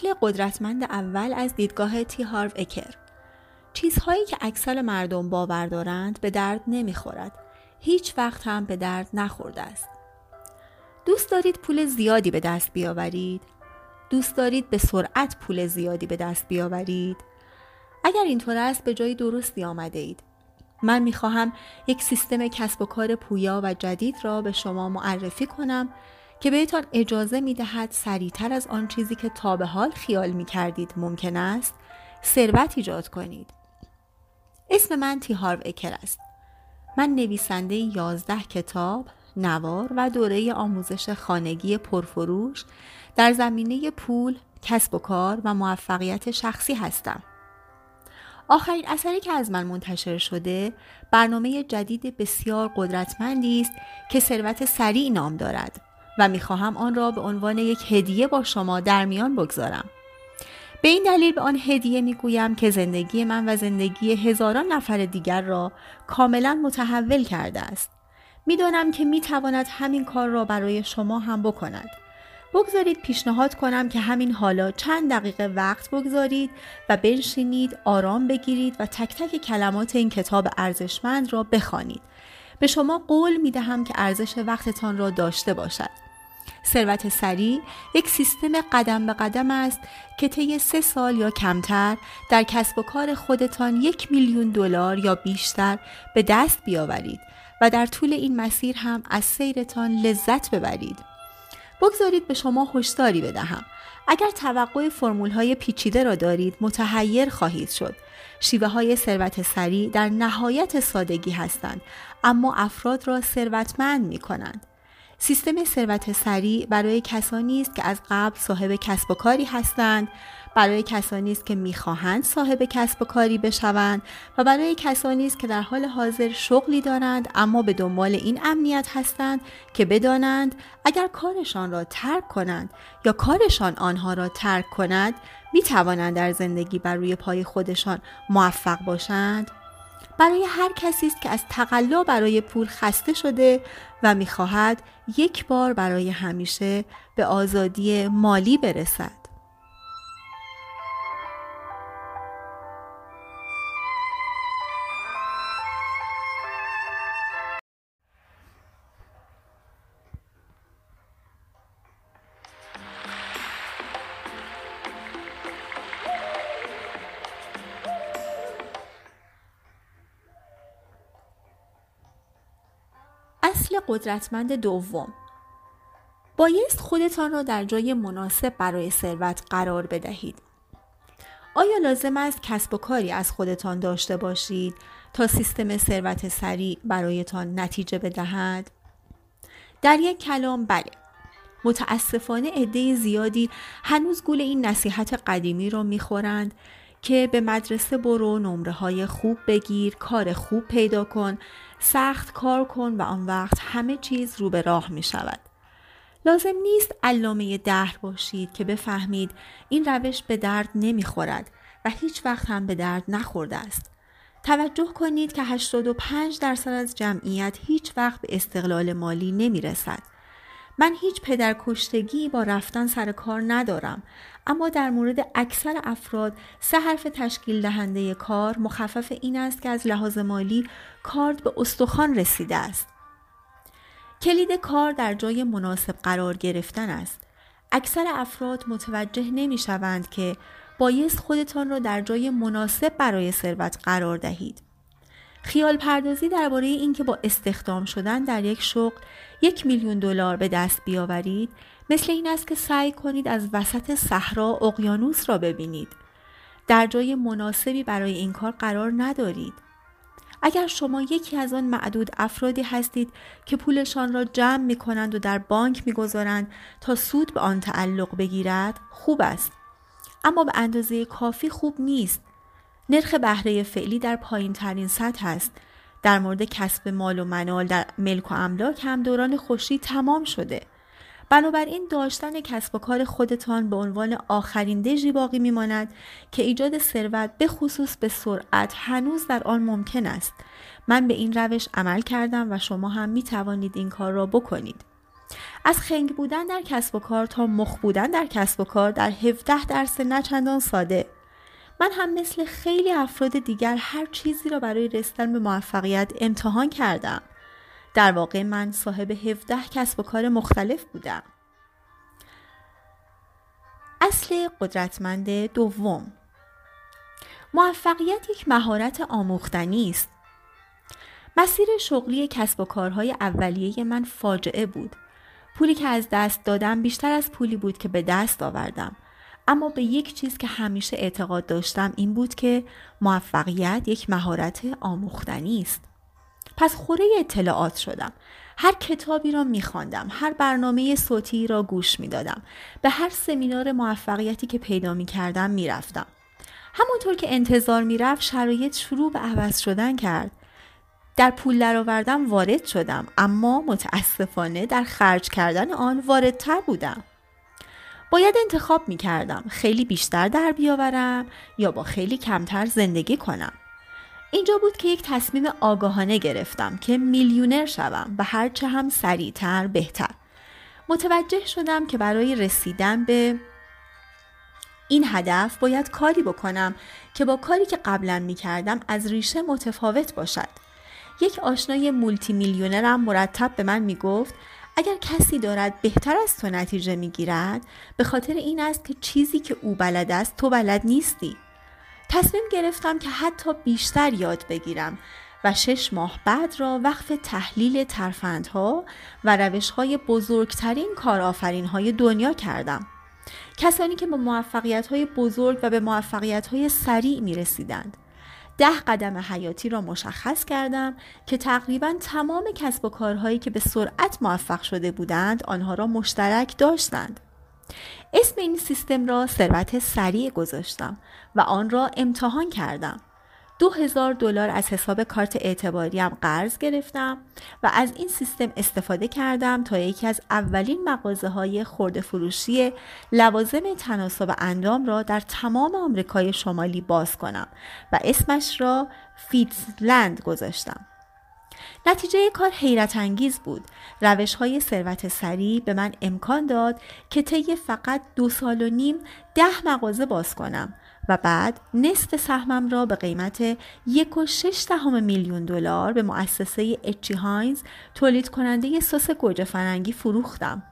اصل قدرتمند اول از دیدگاه تی هارو اکر چیزهایی که اکثر مردم باور دارند به درد نمی‌خورد. هیچ وقت هم به درد نخورده است. دوست دارید پول زیادی به دست بیاورید؟ دوست دارید به سرعت پول زیادی به دست بیاورید؟ اگر اینطور است به جای درستی آمده اید. من می‌خواهم یک سیستم کسب و کار پویا و جدید را به شما معرفی کنم که بهتان اجازه می دهد سریعتر از آن چیزی که تا به حال خیال می کردید ممکن است ثروت ایجاد کنید. اسم من تیهارو اکر است. من نویسنده یازده کتاب، نوار و دوره آموزش خانگی پرفروش در زمینه پول، کسب و کار و موفقیت شخصی هستم. آخرین اثری که از من منتشر شده برنامه جدید بسیار قدرتمندی است که ثروت سریع نام دارد و می‌خواهم آن را به عنوان یک هدیه با شما در میان بگذارم. به این دلیل به آن هدیه می‌گویم که زندگی من و زندگی هزاران نفر دیگر را کاملا متحول کرده است. می‌دانم که می‌تواند همین کار را برای شما هم بکند. بگذارید پیشنهاد کنم که همین حالا چند دقیقه وقت بگذارید و بنشینید آرام بگیرید و تک تک کلمات این کتاب ارزشمند را بخوانید به شما قول می دهم که ارزش وقتتان را داشته باشد. ثروت سریع یک سیستم قدم به قدم است که طی سه سال یا کمتر در کسب و کار خودتان یک میلیون دلار یا بیشتر به دست بیاورید و در طول این مسیر هم از سیرتان لذت ببرید. بگذارید به شما هشداری بدهم. اگر توقع فرمول های پیچیده را دارید متحیر خواهید شد. شیوه های ثروت سریع در نهایت سادگی هستند اما افراد را ثروتمند می کنند سیستم ثروت سریع برای کسانی است که از قبل صاحب کسب و کاری هستند برای کسانی است که می‌خواهند صاحب کسب و کاری بشوند و برای کسانی است که در حال حاضر شغلی دارند اما به دنبال این امنیت هستند که بدانند اگر کارشان را ترک کنند یا کارشان آنها را ترک کند می توانند در زندگی بر روی پای خودشان موفق باشند؟ برای هر کسی است که از تقلا برای پول خسته شده و می‌خواهد یک بار برای همیشه به آزادی مالی برسد. قدرتمند دوم. بایست خودتان را در جای مناسب برای ثروت قرار بدهید. آیا لازم است کسب و کاری از خودتان داشته باشید تا سیستم ثروت سریع برایتان نتیجه بدهد؟ در یک کلام بله. متاسفانه عده زیادی هنوز گول این نصیحت قدیمی را می‌خورند که به مدرسه برو نمره های خوب بگیر کار خوب پیدا کن سخت کار کن و آن وقت همه چیز رو به راه می شود. لازم نیست علامه دهر باشید که بفهمید این روش به درد نمی خورد و هیچ وقت هم به درد نخورده است. توجه کنید که 85 درصد از جمعیت هیچ وقت به استقلال مالی نمی رسد. من هیچ پدرکشتگی با رفتن سر کار ندارم اما در مورد اکثر افراد سه حرف تشکیل دهنده کار مخفف این است که از لحاظ مالی کارد به استخوان رسیده است. کلید کار در جای مناسب قرار گرفتن است. اکثر افراد متوجه نمی شوند که بایست خودتان را در جای مناسب برای ثروت قرار دهید. خیال پردازی درباره اینکه با استخدام شدن در یک شغل یک میلیون دلار به دست بیاورید مثل این است که سعی کنید از وسط صحرا اقیانوس را ببینید. در جای مناسبی برای این کار قرار ندارید. اگر شما یکی از آن معدود افرادی هستید که پولشان را جمع می کنند و در بانک می گذارند تا سود به آن تعلق بگیرد خوب است. اما به اندازه کافی خوب نیست. نرخ بهره فعلی در پایین ترین سطح است. در مورد کسب مال و منال در ملک و املاک هم دوران خوشی تمام شده. بنابراین داشتن کسب و کار خودتان به عنوان آخرین دژی باقی میماند که ایجاد ثروت به خصوص به سرعت هنوز در آن ممکن است. من به این روش عمل کردم و شما هم می توانید این کار را بکنید. از خنگ بودن در کسب و کار تا مخ بودن در کسب و کار در 17 درس نچندان ساده. من هم مثل خیلی افراد دیگر هر چیزی را برای رسیدن به موفقیت امتحان کردم. در واقع من صاحب 17 کسب و کار مختلف بودم. اصل قدرتمند دوم. موفقیت یک مهارت آموختنی است. مسیر شغلی کسب و کارهای اولیه من فاجعه بود. پولی که از دست دادم بیشتر از پولی بود که به دست آوردم. اما به یک چیز که همیشه اعتقاد داشتم این بود که موفقیت یک مهارت آموختنی است. پس خوره اطلاعات شدم. هر کتابی را میخواندم هر برنامه صوتی را گوش می‌دادم. به هر سمینار موفقیتی که پیدا می‌کردم می‌رفتم. همانطور که انتظار می‌رفت شرایط شروع به عوض شدن کرد. در پول درآوردن وارد شدم. اما متاسفانه در خرج کردن آن واردتر بودم. باید انتخاب می کردم خیلی بیشتر در بیاورم یا با خیلی کمتر زندگی کنم. اینجا بود که یک تصمیم آگاهانه گرفتم که میلیونر شوم و هرچه هم سریعتر بهتر. متوجه شدم که برای رسیدن به این هدف باید کاری بکنم که با کاری که قبلا می کردم از ریشه متفاوت باشد. یک آشنای مولتی میلیونرم مرتب به من می گفت اگر کسی دارد بهتر از تو نتیجه می گیرد به خاطر این است که چیزی که او بلد است تو بلد نیستی تصمیم گرفتم که حتی بیشتر یاد بگیرم و شش ماه بعد را وقف تحلیل ترفندها و روشهای بزرگترین کارآفرین های دنیا کردم. کسانی که به موفقیت های بزرگ و به موفقیت های سریع می رسیدند. ده قدم حیاتی را مشخص کردم که تقریبا تمام کسب و کارهایی که به سرعت موفق شده بودند آنها را مشترک داشتند. اسم این سیستم را ثروت سریع گذاشتم و آن را امتحان کردم. دو هزار دلار از حساب کارت اعتباریم قرض گرفتم و از این سیستم استفاده کردم تا یکی از اولین مغازه های فروشی لوازم تناسب اندام را در تمام آمریکای شمالی باز کنم و اسمش را فیتزلند گذاشتم. نتیجه کار حیرت انگیز بود. روش های ثروت سریع به من امکان داد که طی فقط دو سال و نیم ده مغازه باز کنم و بعد نصف سهمم را به قیمت یک و شش دهم میلیون دلار به مؤسسه اچی هاینز تولید کننده سس گوجه فرنگی فروختم.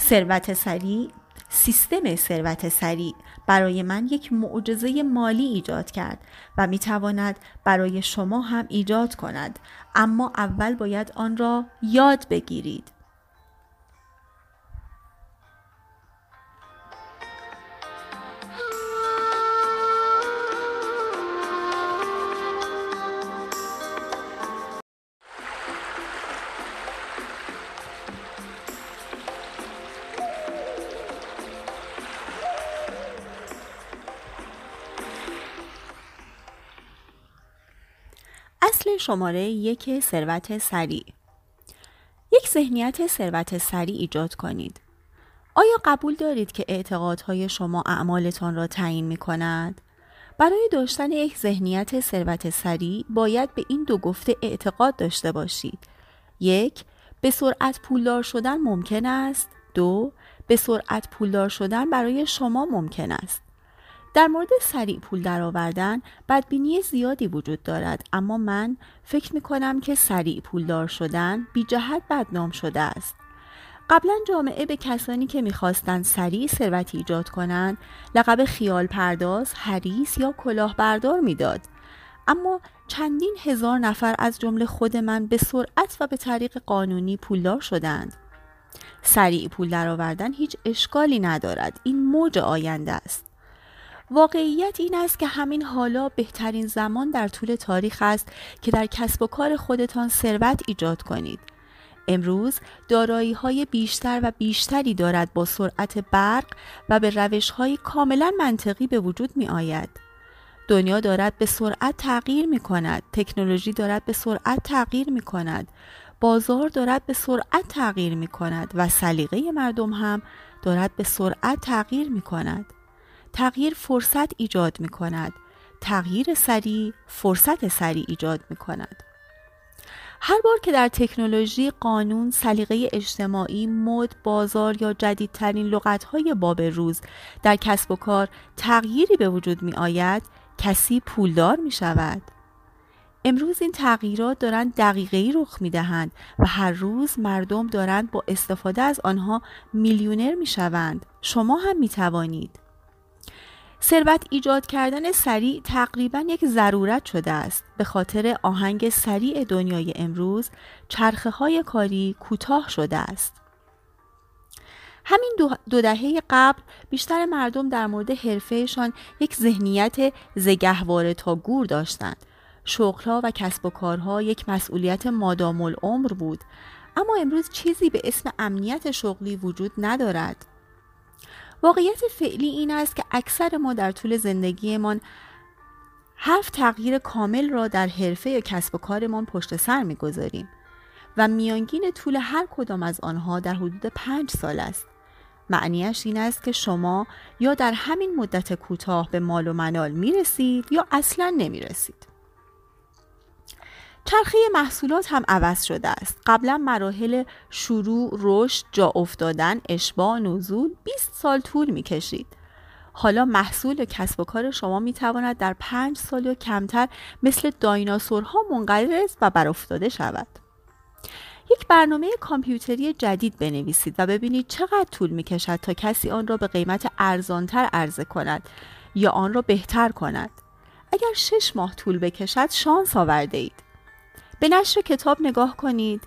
ثروت سریع سیستم ثروت سریع برای من یک معجزه مالی ایجاد کرد و می تواند برای شما هم ایجاد کند اما اول باید آن را یاد بگیرید شماره یک ثروت سریع یک ذهنیت ثروت سریع ایجاد کنید. آیا قبول دارید که اعتقادهای شما اعمالتان را تعیین می کند؟ برای داشتن یک ذهنیت ثروت سریع باید به این دو گفته اعتقاد داشته باشید. یک، به سرعت پولدار شدن ممکن است. دو، به سرعت پولدار شدن برای شما ممکن است. در مورد سریع پول درآوردن بدبینی زیادی وجود دارد اما من فکر می کنم که سریع پولدار شدن بی جهت بدنام شده است قبلا جامعه به کسانی که می‌خواستند سریع ثروت ایجاد کنند لقب خیال پرداز، حریس یا کلاهبردار می‌داد. اما چندین هزار نفر از جمله خود من به سرعت و به طریق قانونی پولدار شدند. سریع پول درآوردن هیچ اشکالی ندارد. این موج آینده است. واقعیت این است که همین حالا بهترین زمان در طول تاریخ است که در کسب و کار خودتان ثروت ایجاد کنید. امروز دارایی های بیشتر و بیشتری دارد با سرعت برق و به روش های کاملا منطقی به وجود می آید. دنیا دارد به سرعت تغییر می کند. تکنولوژی دارد به سرعت تغییر می کند. بازار دارد به سرعت تغییر می کند و سلیقه مردم هم دارد به سرعت تغییر می کند. تغییر فرصت ایجاد می کند. تغییر سریع فرصت سریع ایجاد می کند. هر بار که در تکنولوژی، قانون، سلیقه اجتماعی، مد، بازار یا جدیدترین لغتهای باب روز در کسب و کار تغییری به وجود می آید، کسی پولدار می شود. امروز این تغییرات دارند دقیقی رخ می دهند و هر روز مردم دارند با استفاده از آنها میلیونر می شوند. شما هم می توانید. ثروت ایجاد کردن سریع تقریبا یک ضرورت شده است. به خاطر آهنگ سریع دنیای امروز چرخه های کاری کوتاه شده است. همین دو, دهه قبل بیشتر مردم در مورد حرفهشان یک ذهنیت زگهواره تا گور داشتند. شغلها و کسب و کارها یک مسئولیت مادام العمر بود. اما امروز چیزی به اسم امنیت شغلی وجود ندارد. واقعیت فعلی این است که اکثر ما در طول زندگیمان هفت تغییر کامل را در حرفه یا کسب و کارمان پشت سر می‌گذاریم و میانگین طول هر کدام از آنها در حدود پنج سال است معنیش این است که شما یا در همین مدت کوتاه به مال و منال می رسید یا اصلا نمی رسید. چرخه محصولات هم عوض شده است. قبلا مراحل شروع، رشد، جا افتادن، اشباع، نزول 20 سال طول می کشید. حالا محصول کسب و کار شما می تواند در پنج سال یا کمتر مثل دایناسورها منقرض و برافتاده شود. یک برنامه کامپیوتری جدید بنویسید و ببینید چقدر طول می کشد تا کسی آن را به قیمت ارزانتر عرضه کند یا آن را بهتر کند. اگر شش ماه طول بکشد شانس آورده اید. به نشر کتاب نگاه کنید.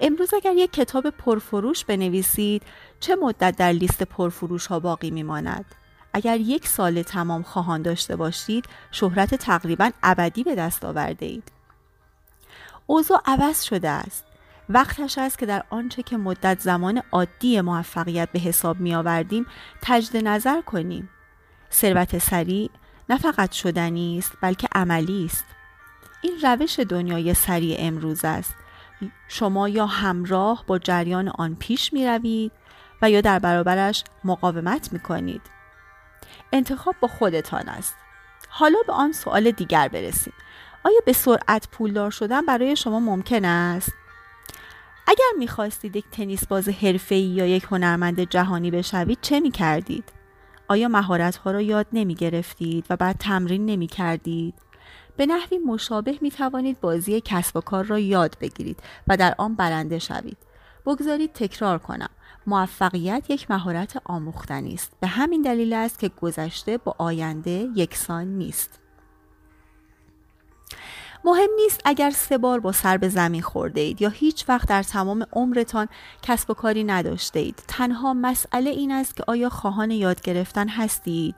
امروز اگر یک کتاب پرفروش بنویسید چه مدت در لیست پرفروش ها باقی میماند؟ اگر یک سال تمام خواهان داشته باشید شهرت تقریبا ابدی به دست آورده اید. اوضاع عوض شده است. وقتش است که در آنچه که مدت زمان عادی موفقیت به حساب می آوردیم تجد نظر کنیم. ثروت سریع نه فقط شدنی است بلکه عملی است. این روش دنیای سریع امروز است. شما یا همراه با جریان آن پیش می روید و یا در برابرش مقاومت می کنید انتخاب با خودتان است. حالا به آن سوال دیگر برسیم. آیا به سرعت پولدار شدن برای شما ممکن است؟ اگر می‌خواستید یک تنیس باز حرفه‌ای یا یک هنرمند جهانی بشوید چه می کردید؟ آیا مهارت ها را یاد نمی گرفتید و بعد تمرین نمی کردید؟ به نحوی مشابه می توانید بازی کسب و کار را یاد بگیرید و در آن برنده شوید. بگذارید تکرار کنم. موفقیت یک مهارت آموختنی است. به همین دلیل است که گذشته با آینده یکسان نیست. مهم نیست اگر سه بار با سر به زمین خورده اید یا هیچ وقت در تمام عمرتان کسب و کاری نداشته اید. تنها مسئله این است که آیا خواهان یاد گرفتن هستید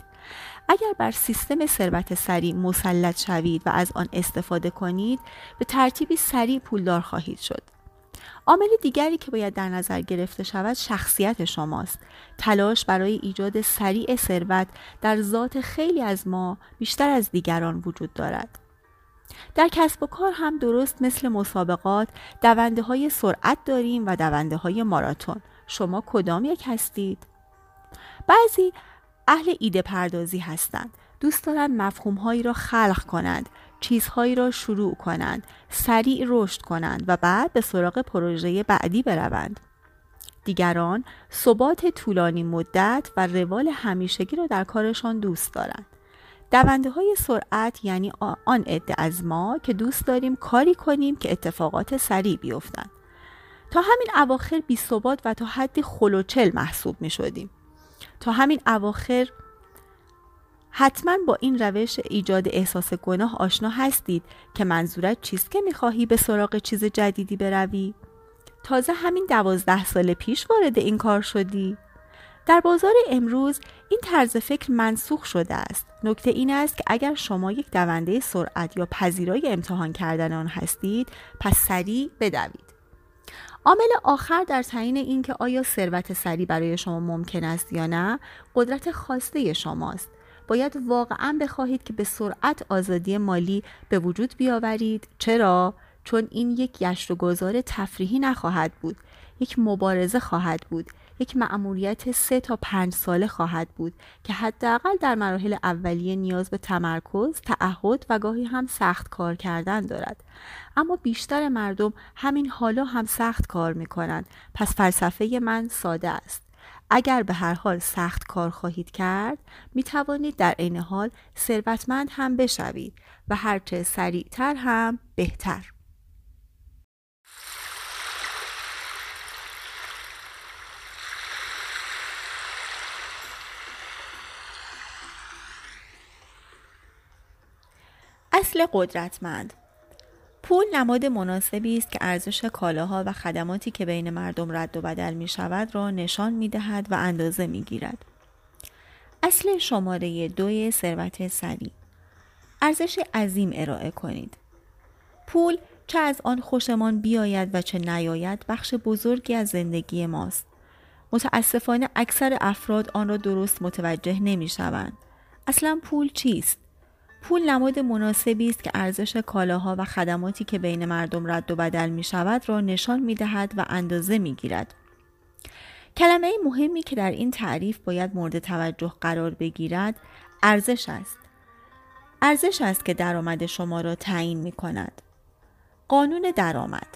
اگر بر سیستم ثروت سریع مسلط شوید و از آن استفاده کنید به ترتیبی سریع پولدار خواهید شد. عامل دیگری که باید در نظر گرفته شود شخصیت شماست. تلاش برای ایجاد سریع ثروت در ذات خیلی از ما بیشتر از دیگران وجود دارد. در کسب و کار هم درست مثل مسابقات دونده های سرعت داریم و دونده های ماراتون شما کدام یک هستید؟ بعضی اهل ایده پردازی هستند. دوست دارند مفهومهایی را خلق کنند چیزهایی را شروع کنند سریع رشد کنند و بعد به سراغ پروژه بعدی بروند. دیگران ثبات طولانی مدت و روال همیشگی را در کارشان دوست دارند. دونده های سرعت یعنی آن عده از ما که دوست داریم کاری کنیم که اتفاقات سریع بیفتند. تا همین اواخر بی ثبات و تا حدی خلوچل محسوب می شدیم تا همین اواخر حتما با این روش ایجاد احساس گناه آشنا هستید که منظورت چیست که می‌خواهی به سراغ چیز جدیدی بروی؟ تازه همین دوازده سال پیش وارد این کار شدی؟ در بازار امروز این طرز فکر منسوخ شده است. نکته این است که اگر شما یک دونده سرعت یا پذیرای امتحان کردن آن هستید، پس سریع بدوید. عامل آخر در تعیین اینکه آیا ثروت سری برای شما ممکن است یا نه قدرت خواسته شماست. باید واقعا بخواهید که به سرعت آزادی مالی به وجود بیاورید. چرا؟ چون این یک گشت و گذار تفریحی نخواهد بود یک مبارزه خواهد بود. یک مأموریت سه تا پنج ساله خواهد بود که حداقل در مراحل اولیه نیاز به تمرکز، تعهد و گاهی هم سخت کار کردن دارد. اما بیشتر مردم همین حالا هم سخت کار می کنند. پس فلسفه من ساده است. اگر به هر حال سخت کار خواهید کرد می توانید در عین حال ثروتمند هم بشوید و هرچه سریعتر هم بهتر. اصل قدرتمند پول نماد مناسبی است که ارزش کالاها و خدماتی که بین مردم رد و بدل می شود را نشان می دهد و اندازه می گیرد. اصل شماره دوی ثروت سریع ارزش عظیم ارائه کنید. پول چه از آن خوشمان بیاید و چه نیاید بخش بزرگی از زندگی ماست. متاسفانه اکثر افراد آن را درست متوجه نمی شوند. اصلا پول چیست؟ پول نماد مناسبی است که ارزش کالاها و خدماتی که بین مردم رد و بدل می شود را نشان می دهد و اندازه می گیرد. کلمه مهمی که در این تعریف باید مورد توجه قرار بگیرد ارزش است. ارزش است که درآمد شما را تعیین می کند. قانون درآمد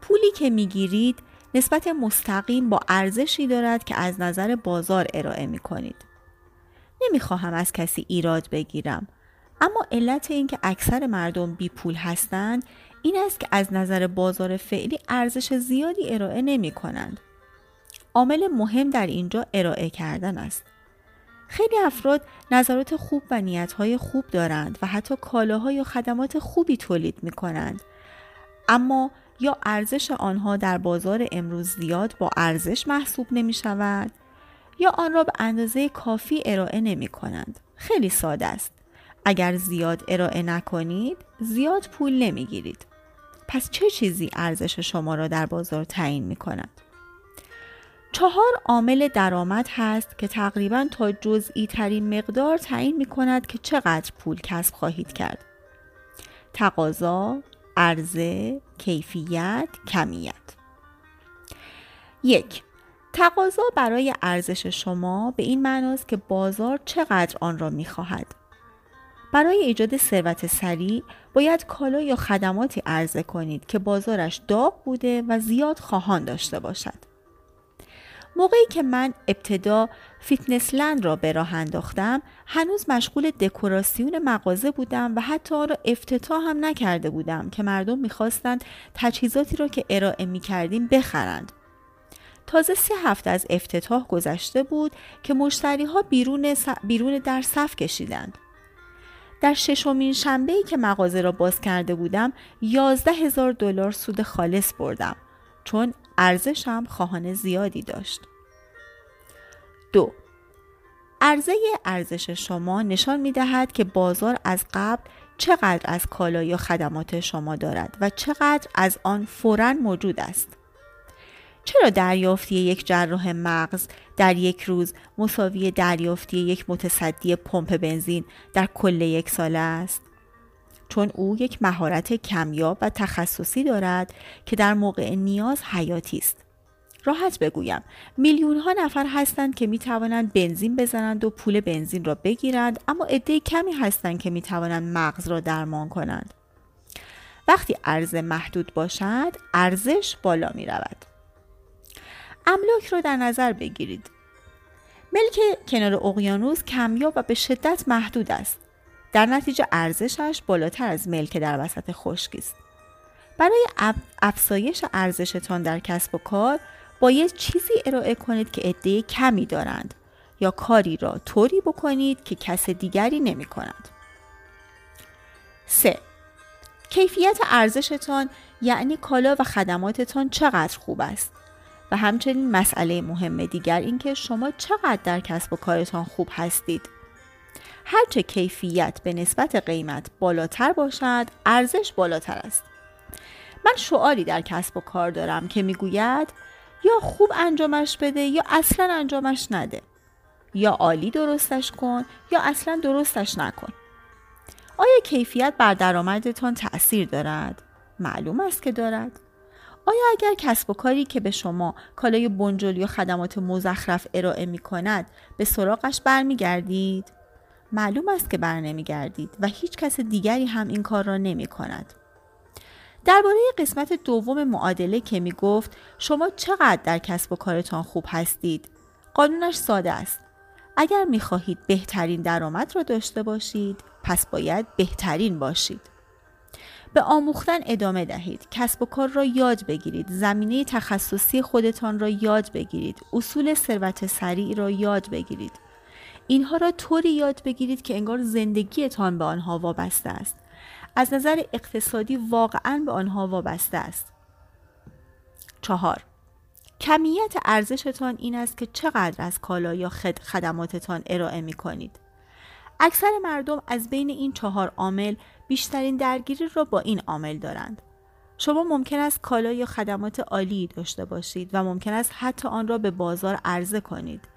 پولی که می گیرید نسبت مستقیم با ارزشی دارد که از نظر بازار ارائه می کنید. نمی خواهم از کسی ایراد بگیرم اما علت اینکه اکثر مردم بی پول هستند این است که از نظر بازار فعلی ارزش زیادی ارائه نمی کنند. عامل مهم در اینجا ارائه کردن است. خیلی افراد نظرات خوب و نیتهای خوب دارند و حتی کالاها یا خدمات خوبی تولید می کنند. اما یا ارزش آنها در بازار امروز زیاد با ارزش محسوب نمی شود یا آن را به اندازه کافی ارائه نمی کنند. خیلی ساده است. اگر زیاد ارائه نکنید زیاد پول نمی‌گیرید پس چه چیزی ارزش شما را در بازار تعیین می کند؟ چهار عامل درآمد هست که تقریبا تا جزئی ترین مقدار تعیین می کند که چقدر پول کسب خواهید کرد. تقاضا، عرضه، کیفیت، کمیت. یک تقاضا برای ارزش شما به این معناست که بازار چقدر آن را می خواهد. برای ایجاد ثروت سریع باید کالا یا خدماتی عرضه کنید که بازارش داغ بوده و زیاد خواهان داشته باشد. موقعی که من ابتدا Fitness Land را به راه انداختم هنوز مشغول دکوراسیون مغازه بودم و حتی آن را افتتاح هم نکرده بودم که مردم می‌خواستند تجهیزاتی را که ارائه می کردیم بخرند. تازه سه هفته از افتتاح گذشته بود که مشتری ها بیرون, بیرون در صف کشیدند. در ششمین شنبه ای که مغازه را باز کرده بودم یازده هزار دلار سود خالص بردم چون ارزشم خواهان زیادی داشت. دو عرضه ارزش شما نشان می دهد که بازار از قبل چقدر از کالا یا خدمات شما دارد و چقدر از آن فورا موجود است. چرا دریافتی یک جراح مغز در یک روز مساوی دریافتی یک متصدی پمپ بنزین در کل یک ساله است؟ چون او یک مهارت کمیاب و تخصصی دارد که در موقع نیاز حیاتی است. راحت بگویم میلیون ها نفر هستند که می توانند بنزین بزنند و پول بنزین را بگیرند اما عده کمی هستند که می توانند مغز را درمان کنند. وقتی عرضه محدود باشد ارزش بالا می رود. املاک رو در نظر بگیرید. ملک کنار اقیانوس کمیاب و به شدت محدود است. در نتیجه ارزشش بالاتر از ملک در وسط خشکی است. برای افزایش ارزشتان در کسب و کار باید چیزی ارائه کنید که عده کمی دارند یا کاری را طوری بکنید که کس دیگری نمی کند. 3. کیفیت ارزشتان یعنی کالا و خدماتتان چقدر خوب است. و همچنین مسئله مهم دیگر اینکه شما چقدر در کسب و کارتان خوب هستید. هرچه کیفیت به نسبت قیمت بالاتر باشد ارزش بالاتر است. من شعاری در کسب و کار دارم که می‌گوید یا خوب انجامش بده یا اصلا انجامش نده. یا عالی درستش کن یا اصلا درستش نکن. آیا کیفیت بر درآمدتان تأثیر دارد؟ معلوم است که دارد آیا اگر کسب و کاری که به شما کالای بنجل یا خدمات مزخرف ارائه می کند به سراغش برمیگردید؟ معلوم است که بر نمیگردید و هیچ کس دیگری هم این کار را نمی کند. درباره قسمت دوم معادله که می گفت شما چقدر در کسب و کارتان خوب هستید؟ قانونش ساده است. اگر می خواهید بهترین درآمد را داشته باشید پس باید بهترین باشید. به آموختن ادامه دهید. کسب و کار را یاد بگیرید. زمینه تخصصی خودتان را یاد بگیرید. اصول ثروت سریع را یاد بگیرید. اینها را طوری یاد بگیرید که انگار زندگیتان به آنها وابسته است. از نظر اقتصادی واقعا به آنها وابسته است. چهار. کمیت ارزشتان این است که چقدر از کالا یا خدماتتان ارائه می کنید. اکثر مردم از بین این چهار عامل بیشترین درگیری را با این عامل دارند. شما ممکن است کالا یا خدمات عالی داشته باشید و ممکن است حتی آن را به بازار عرضه کنید.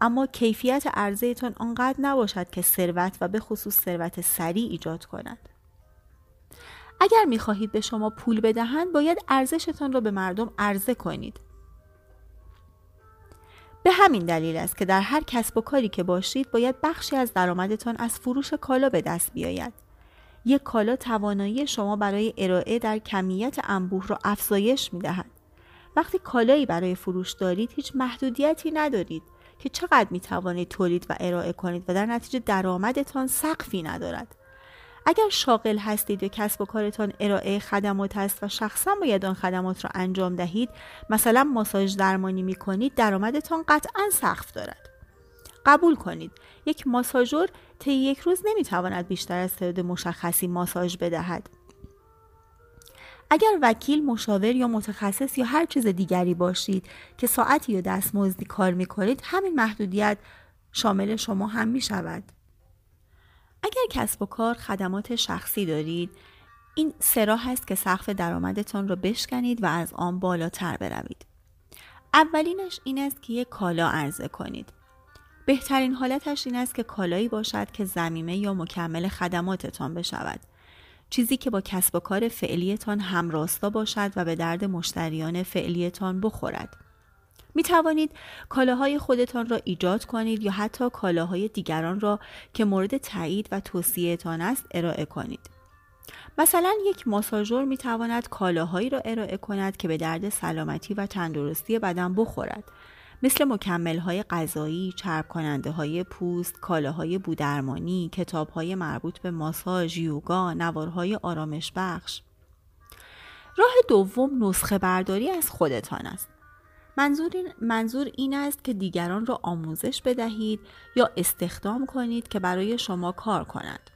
اما کیفیت عرضهتان آنقدر نباشد که ثروت و به خصوص ثروت سریع ایجاد کند. اگر می خواهید به شما پول بدهند باید ارزشتان را به مردم عرضه کنید. به همین دلیل است که در هر کسب و کاری که باشید باید بخشی از درآمدتان از فروش کالا به دست بیاید. یک کالا توانایی شما برای ارائه در کمیت انبوه را افزایش می دهد. وقتی کالایی برای فروش دارید هیچ محدودیتی ندارید که چقدر می توانید تولید و ارائه کنید و در نتیجه درآمدتان سقفی ندارد. اگر شاغل هستید و کسب و کارتان ارائه خدمات است و شخصا باید آن خدمات را انجام دهید مثلا ماساژ درمانی می کنید درآمدتان قطعا سقف دارد قبول کنید یک ماساژور طی یک روز نمی‌تواند بیشتر از تعداد مشخصی ماساژ بدهد اگر وکیل مشاور یا متخصص یا هر چیز دیگری باشید که ساعتی یا دستمزدی کار می کنید همین محدودیت شامل شما هم می شود. اگر کسب و کار خدمات شخصی دارید این سرا هست که سقف درآمدتان را بشکنید و از آن بالاتر بروید. اولینش این است که یک کالا عرضه کنید. بهترین حالتش این است که کالایی باشد که زمیمه یا مکمل خدماتتان بشود. چیزی که با کسب و کار فعلیتان همراستا باشد و به درد مشتریان فعلیتان بخورد. می توانید کالاهای خودتان را ایجاد کنید یا حتی کالاهای دیگران را که مورد تایید و توصیهتان است ارائه کنید. مثلا یک ماساژور می تواند کالاهایی را ارائه کند که به درد سلامتی و تندرستی بدن بخورد مثل مکمل های غذایی، چرب کننده های پوست، کالاهای بودرمانی، کتاب های مربوط به ماساژ، یوگا، نوارهای آرامش بخش. راه دوم نسخه برداری از خودتان است. منظور این, منظور این است که دیگران را آموزش بدهید یا استخدام کنید که برای شما کار کنند.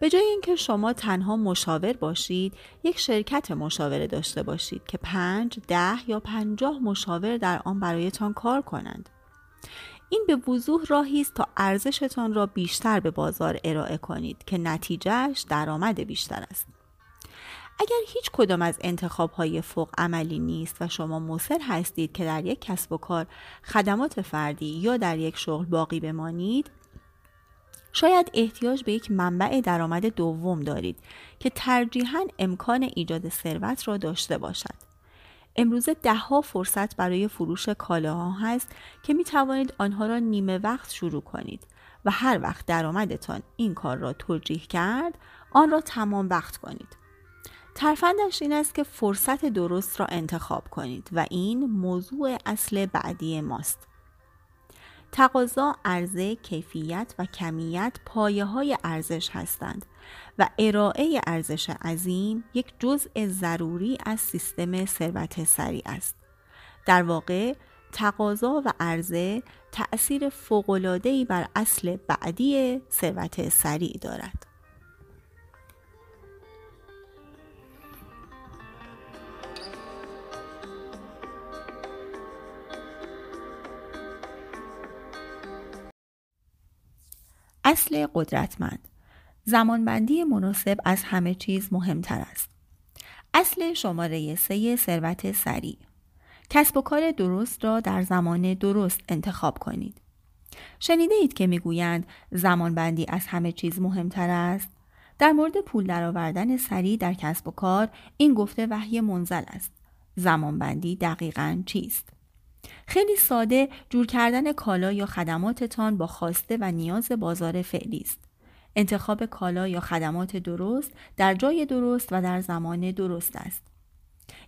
به جای اینکه شما تنها مشاور باشید، یک شرکت مشاوره داشته باشید که پنج، ده یا پنجاه مشاور در آن برایتان کار کنند. این به وضوح راهی است تا ارزشتان را بیشتر به بازار ارائه کنید که نتیجهش درآمد بیشتر است. اگر هیچ کدام از انتخاب های فوق عملی نیست و شما مصر هستید که در یک کسب و کار خدمات فردی یا در یک شغل باقی بمانید شاید احتیاج به یک منبع درآمد دوم دارید که ترجیحاً امکان ایجاد ثروت را داشته باشد. امروزه دهها فرصت برای فروش کالاها هست که می توانید آنها را نیمه وقت شروع کنید و هر وقت درآمدتان این کار را توجیه کرد آن را تمام وقت کنید. ترفندش این است که فرصت درست را انتخاب کنید و این موضوع اصل بعدی ماست. تقاضا، عرضه، کیفیت و کمیت پایه های ارزش هستند و ارائه ارزش عظیم یک جزء ضروری از سیستم ثروت سریع است. در واقع تقاضا و عرضه تأثیر فوق‌العاده‌ای بر اصل بعدی ثروت سریع دارد. اصل قدرتمند. زمانبندی مناسب از همه چیز مهمتر است. اصل شماره سه ثروت سریع. کسب و کار درست را در زمان درست انتخاب کنید. شنیده اید که می‌گویند زمانبندی از همه چیز مهمتر است؟ در مورد پول درآوردن سریع در کسب و کار این گفته وحی منزل است. زمانبندی دقیقا چیست؟ خیلی ساده جور کردن کالا یا خدماتتان با خواسته و نیاز بازار فعلی است. انتخاب کالا یا خدمات درست در جای درست و در زمان درست است.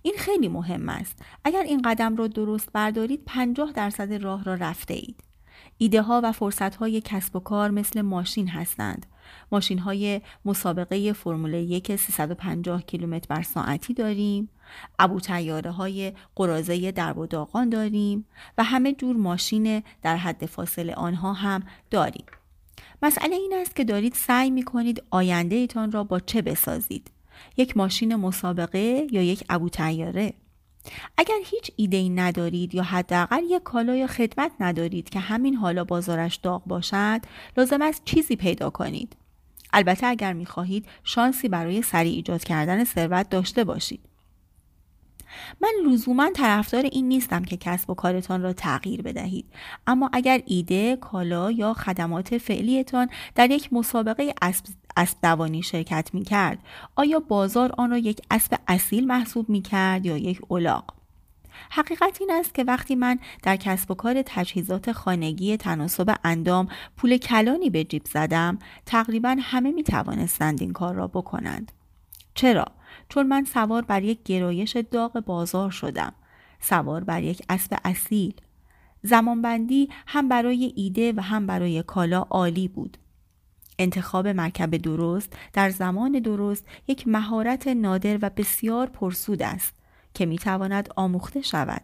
این خیلی مهم است. اگر این قدم را درست بردارید 50 درصد راه را رفته اید ایده ها و فرصت های کسب و کار مثل ماشین هستند. ماشین های مسابقه فرمول یک 350 کیلومتر بر ساعتی داریم. ابو تیاره های قرازه درب و داغان داریم و همه جور ماشین در حد فاصله آنها هم داریم. مسئله این است که دارید سعی می کنید آینده ایتان را با چه بسازید؟ یک ماشین مسابقه یا یک ابو تیاره اگر هیچ ایده ای ندارید یا حداقل یک کالا یا خدمت ندارید که همین حالا بازارش داغ باشد لازم است چیزی پیدا کنید. البته اگر می خواهید شانسی برای سریع ایجاد کردن ثروت داشته باشید. من لزوما طرفدار این نیستم که کسب و کارتان را تغییر بدهید. اما اگر ایده کالا یا خدمات فعلیتان در یک مسابقه اسب, دوانی شرکت می کرد آیا بازار آن را یک اسب اصیل محسوب می کرد یا یک اولاغ؟ حقیقت این است که وقتی من در کسب و کار تجهیزات خانگی تناسب اندام پول کلانی به جیب زدم تقریبا همه می توانستند این کار را بکنند. چرا؟ چون من سوار بر یک گرایش داغ بازار شدم. سوار بر یک اسب اصیل. زمانبندی هم برای ایده و هم برای کالا عالی بود. انتخاب مرکب درست در زمان درست یک مهارت نادر و بسیار پرسود است. که می تواند آموخته شود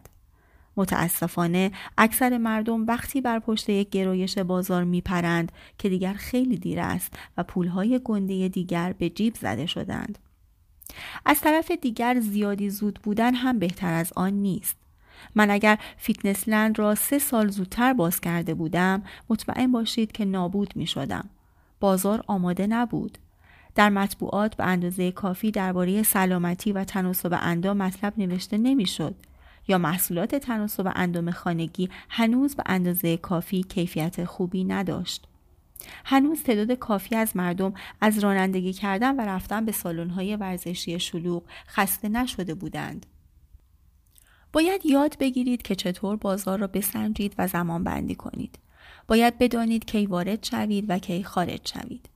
متاسفانه اکثر مردم وقتی بر پشت یک گرایش بازار می پرند که دیگر خیلی دیر است و پولهای گنده دیگر به جیب زده شدند از طرف دیگر زیادی زود بودن هم بهتر از آن نیست. من اگر Fitness Land را سه سال زودتر باز کرده بودم مطمئن باشید که نابود می شدم. بازار آماده نبود. در مطبوعات به اندازه کافی درباره سلامتی و تناسب اندام مطلب نوشته نمی‌شد یا محصولات تناسب اندام خانگی هنوز به اندازه کافی کیفیت خوبی نداشت. هنوز تعداد کافی از مردم از رانندگی کردن و رفتن به سالن‌های ورزشی شلوغ خسته نشده بودند. باید یاد بگیرید که چطور بازار را بسنجید و زمان بندی کنید. باید بدانید کی وارد شوید و کی خارج شوید.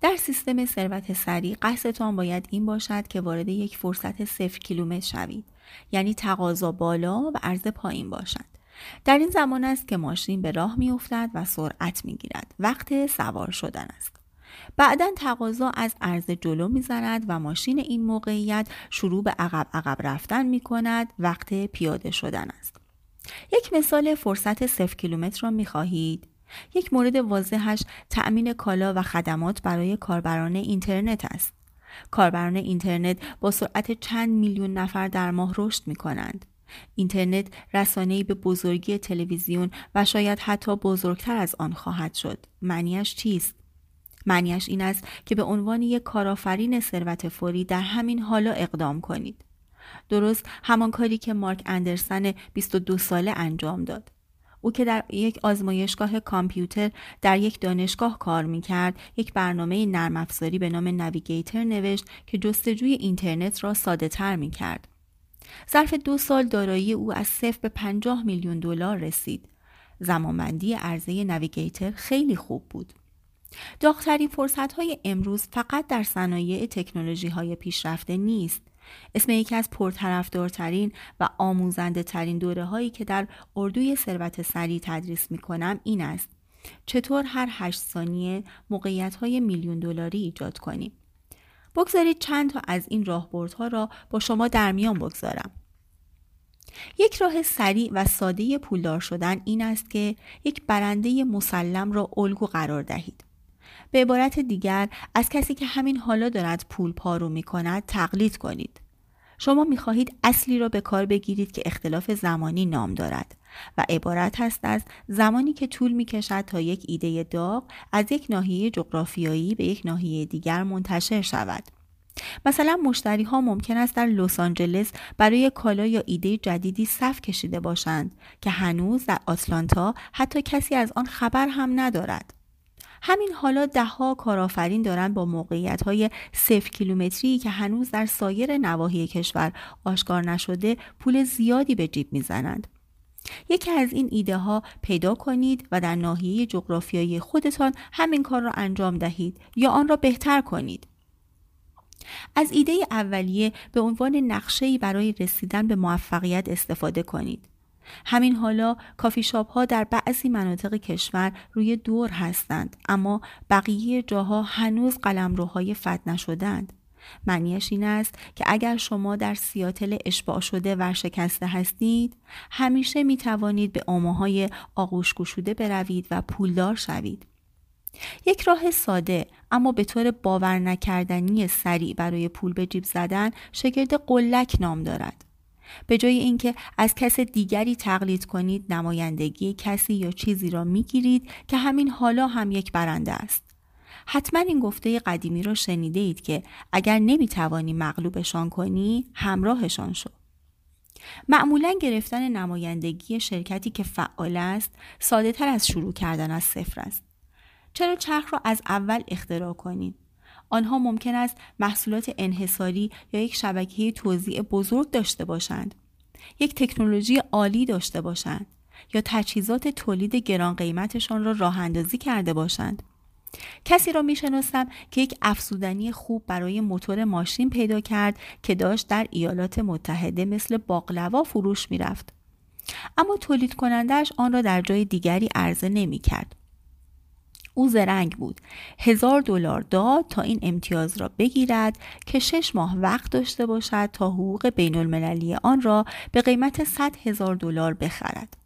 در سیستم ثروت سریع قصدتان باید این باشد که وارد یک فرصت صفر کیلومتر شوید. یعنی تقاضا بالا و عرض پایین باشد. در این زمان است که ماشین به راه میافتد و سرعت می‌گیرد. وقت سوار شدن است. بعدا تقاضا از عرض جلو می‌زند و ماشین این موقعیت شروع به عقب عقب رفتن می کند وقت پیاده شدن است. یک مثال فرصت صفر کیلومتر را می خواهید یک مورد واضحش تأمین کالا و خدمات برای کاربران اینترنت است کاربران اینترنت با سرعت چند میلیون نفر در ماه رشد می کنند اینترنت رسانه‌ای به بزرگی تلویزیون و شاید حتی بزرگتر از آن خواهد شد. معنیش چیست؟ معنیش این است که به عنوان یک کارآفرین ثروت فوری در همین حالا اقدام کنید. درست همان کاری که مارک اندرسن 22 ساله انجام داد. او که در یک آزمایشگاه کامپیوتر در یک دانشگاه کار می کرد یک برنامه نرم افزاری به نام نویگیتر نوشت که جستجوی اینترنت را ساده تر می کرد. ظرف دو سال دارایی او از صفر به پنجاه میلیون دلار رسید. زمانبندی عرضه نویگیتر خیلی خوب بود. داغترین فرصت های امروز فقط در صنایع تکنولوژی های پیشرفته نیست. اسم یکی از پرطرفدارترین و آموزنده ترین دوره هایی که در اردوی ثروت سریع تدریس می کنم این است. چطور هر هشت ثانیه موقعیت های میلیون دلاری ایجاد کنیم. بگذارید چند تا از این راهبردها را با شما در میان بگذارم. یک راه سریع و ساده پولدار شدن این است که یک برنده مسلم را الگو قرار دهید. به عبارت دیگر از کسی که همین حالا دارد پول پارو می کند تقلید کنید. شما می خواهید اصلی را به کار بگیرید که اختلاف زمانی نام دارد و عبارت است از زمانی که طول می کشد تا یک ایده داغ از یک ناحیه جغرافیایی به یک ناحیه دیگر منتشر شود. مثلا مشتری ها ممکن است در لس آنجلس برای کالا یا ایده جدیدی صف کشیده باشند که هنوز در آتلانتا حتی کسی از آن خبر هم ندارد. همین حالا دهها کارآفرین دارند با موقعیت های صفر کیلومتری که هنوز در سایر نواحی کشور آشکار نشده پول زیادی به جیب می‌زنند. یکی از این ایده ها پیدا کنید و در ناحیه جغرافیایی خودتان همین کار را انجام دهید یا آن را بهتر کنید. از ایده اولیه به عنوان نقشه‌ای برای رسیدن به موفقیت استفاده کنید. همین حالا کافی شاپ ها در بعضی مناطق کشور روی دور هستند اما بقیه جاها هنوز قلمروهای فت نشدند. معنیش این است که اگر شما در سیاتل اشباع شده ورشکسته هستید همیشه می توانید به آماهای آغوش گشوده بروید و پولدار شوید. یک راه ساده اما به طور باور نکردنی سریع برای پول به جیب زدن شگرد قلک نام دارد. به جای اینکه از کس دیگری تقلید کنید نمایندگی کسی یا چیزی را می‌گیرید که همین حالا هم یک برنده است. حتما این گفته قدیمی را شنیده اید که اگر نمی‌توانی مغلوبشان کنی همراهشان شو. معمولا گرفتن نمایندگی شرکتی که فعال است ساده تر از شروع کردن از صفر است. چرا چرخ را از اول اختراع کنید؟ آنها ممکن است محصولات انحصاری یا یک شبکه توزیع بزرگ داشته باشند. یک تکنولوژی عالی داشته باشند یا تجهیزات تولید گران قیمتشان را راه اندازی کرده باشند. کسی را می‌شناسم که یک افزودنی خوب برای موتور ماشین پیدا کرد که داشت در ایالات متحده مثل باقلوا فروش می‌رفت. اما تولید کنندش آن را در جای دیگری عرضه نمی کرد. او زرنگ بود. هزار دلار داد تا این امتیاز را بگیرد که شش ماه وقت داشته باشد تا حقوق بین المللی آن را به قیمت 100 هزار دلار بخرد.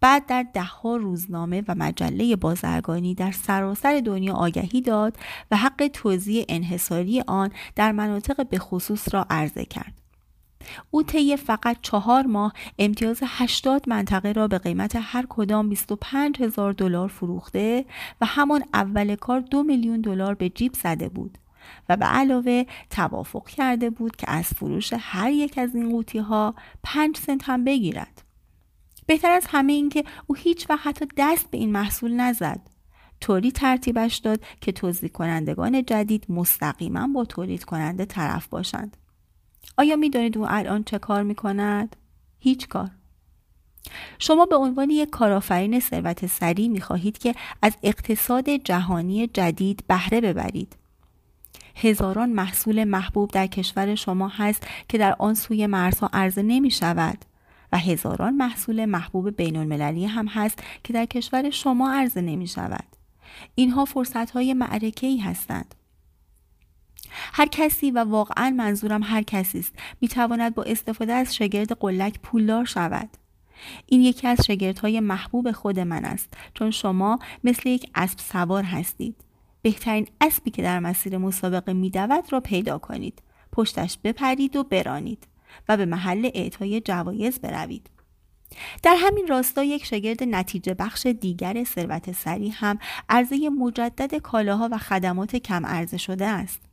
بعد در دهها روزنامه و مجله بازرگانی در سراسر دنیا آگهی داد و حق توزیع انحصاری آن در مناطق به خصوص را عرضه کرد. او طی فقط چهار ماه امتیاز 80 منطقه را به قیمت هر کدام 25 هزار دلار فروخته و همان اول کار دو میلیون دلار به جیب زده بود و به علاوه توافق کرده بود که از فروش هر یک از این قوطی ها 5 سنت هم بگیرد. بهتر از همه این که او هیچ وقت حتی دست به این محصول نزد. طوری ترتیبش داد که توضیح کنندگان جدید مستقیما با تولید کننده طرف باشند. آیا می دانید او الان چه کار می کند؟ هیچ کار. شما به عنوان یک کارآفرین ثروت سریع می خواهید که از اقتصاد جهانی جدید بهره ببرید. هزاران محصول محبوب در کشور شما هست که در آن سوی مرزها عرضه نمی شود و هزاران محصول محبوب بین المللی هم هست که در کشور شما عرضه نمی شود. اینها فرصت های معرکه ای هستند. هر کسی و واقعا منظورم هر کسی است. می‌تواند با استفاده از شگرد قلک پولدار شود. این یکی از شگردهای محبوب خود من است چون شما مثل یک اسب سوار هستید. بهترین اسبی که در مسیر مسابقه میدود را پیدا کنید. پشتش بپرید و برانید و به محل اعطای جوایز بروید. در همین راستا یک شگرد نتیجه بخش دیگر ثروت سریع هم عرضه مجدد کالاها و خدمات کم عرضه شده است.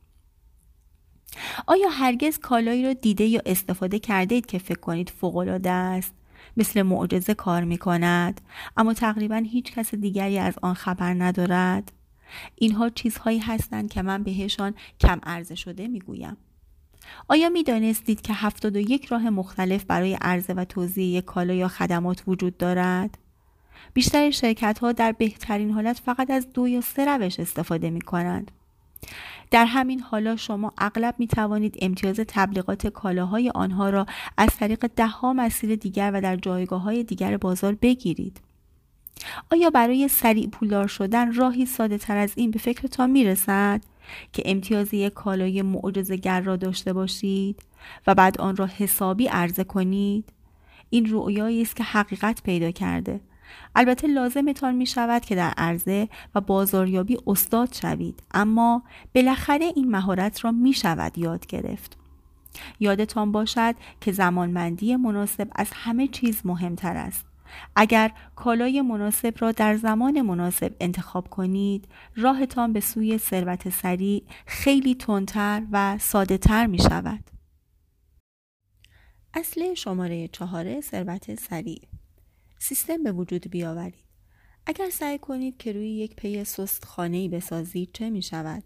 آیا هرگز کالایی را دیده یا استفاده کرده اید که فکر کنید فوقالعاده است مثل معجزه کار می کند اما تقریبا هیچ کس دیگری از آن خبر ندارد اینها چیزهایی هستند که من بهشان کم عرضه شده می گویم. آیا می دانستید که 71 راه مختلف برای عرضه و توضیح یک کالا یا خدمات وجود دارد؟ بیشتر شرکت ها در بهترین حالت فقط از دو یا سه روش استفاده می کنند. در همین حالا شما اغلب می توانید امتیاز تبلیغات کالاهای آنها را از طریق دهها مسیر دیگر و در جایگاه های دیگر بازار بگیرید. آیا برای سریع پولدار شدن راهی ساده تر از این به فکرتان می رسد که امتیاز یک کالای معجزه‌گر را داشته باشید و بعد آن را حسابی عرضه کنید؟ این رؤیایی است که حقیقت پیدا کرده البته لازمتان می شود که در عرضه و بازاریابی استاد شوید اما بالاخره این مهارت را می شود یاد گرفت. یادتان باشد که زمانمندی مناسب از همه چیز مهمتر است. اگر کالای مناسب را در زمان مناسب انتخاب کنید راهتان به سوی ثروت سریع خیلی تندتر و ساده تر می شود اصل شماره چهار ثروت سریع سیستم به وجود بیاورید اگر سعی کنید که روی یک پی سست خانه ای بسازید چه می شود؟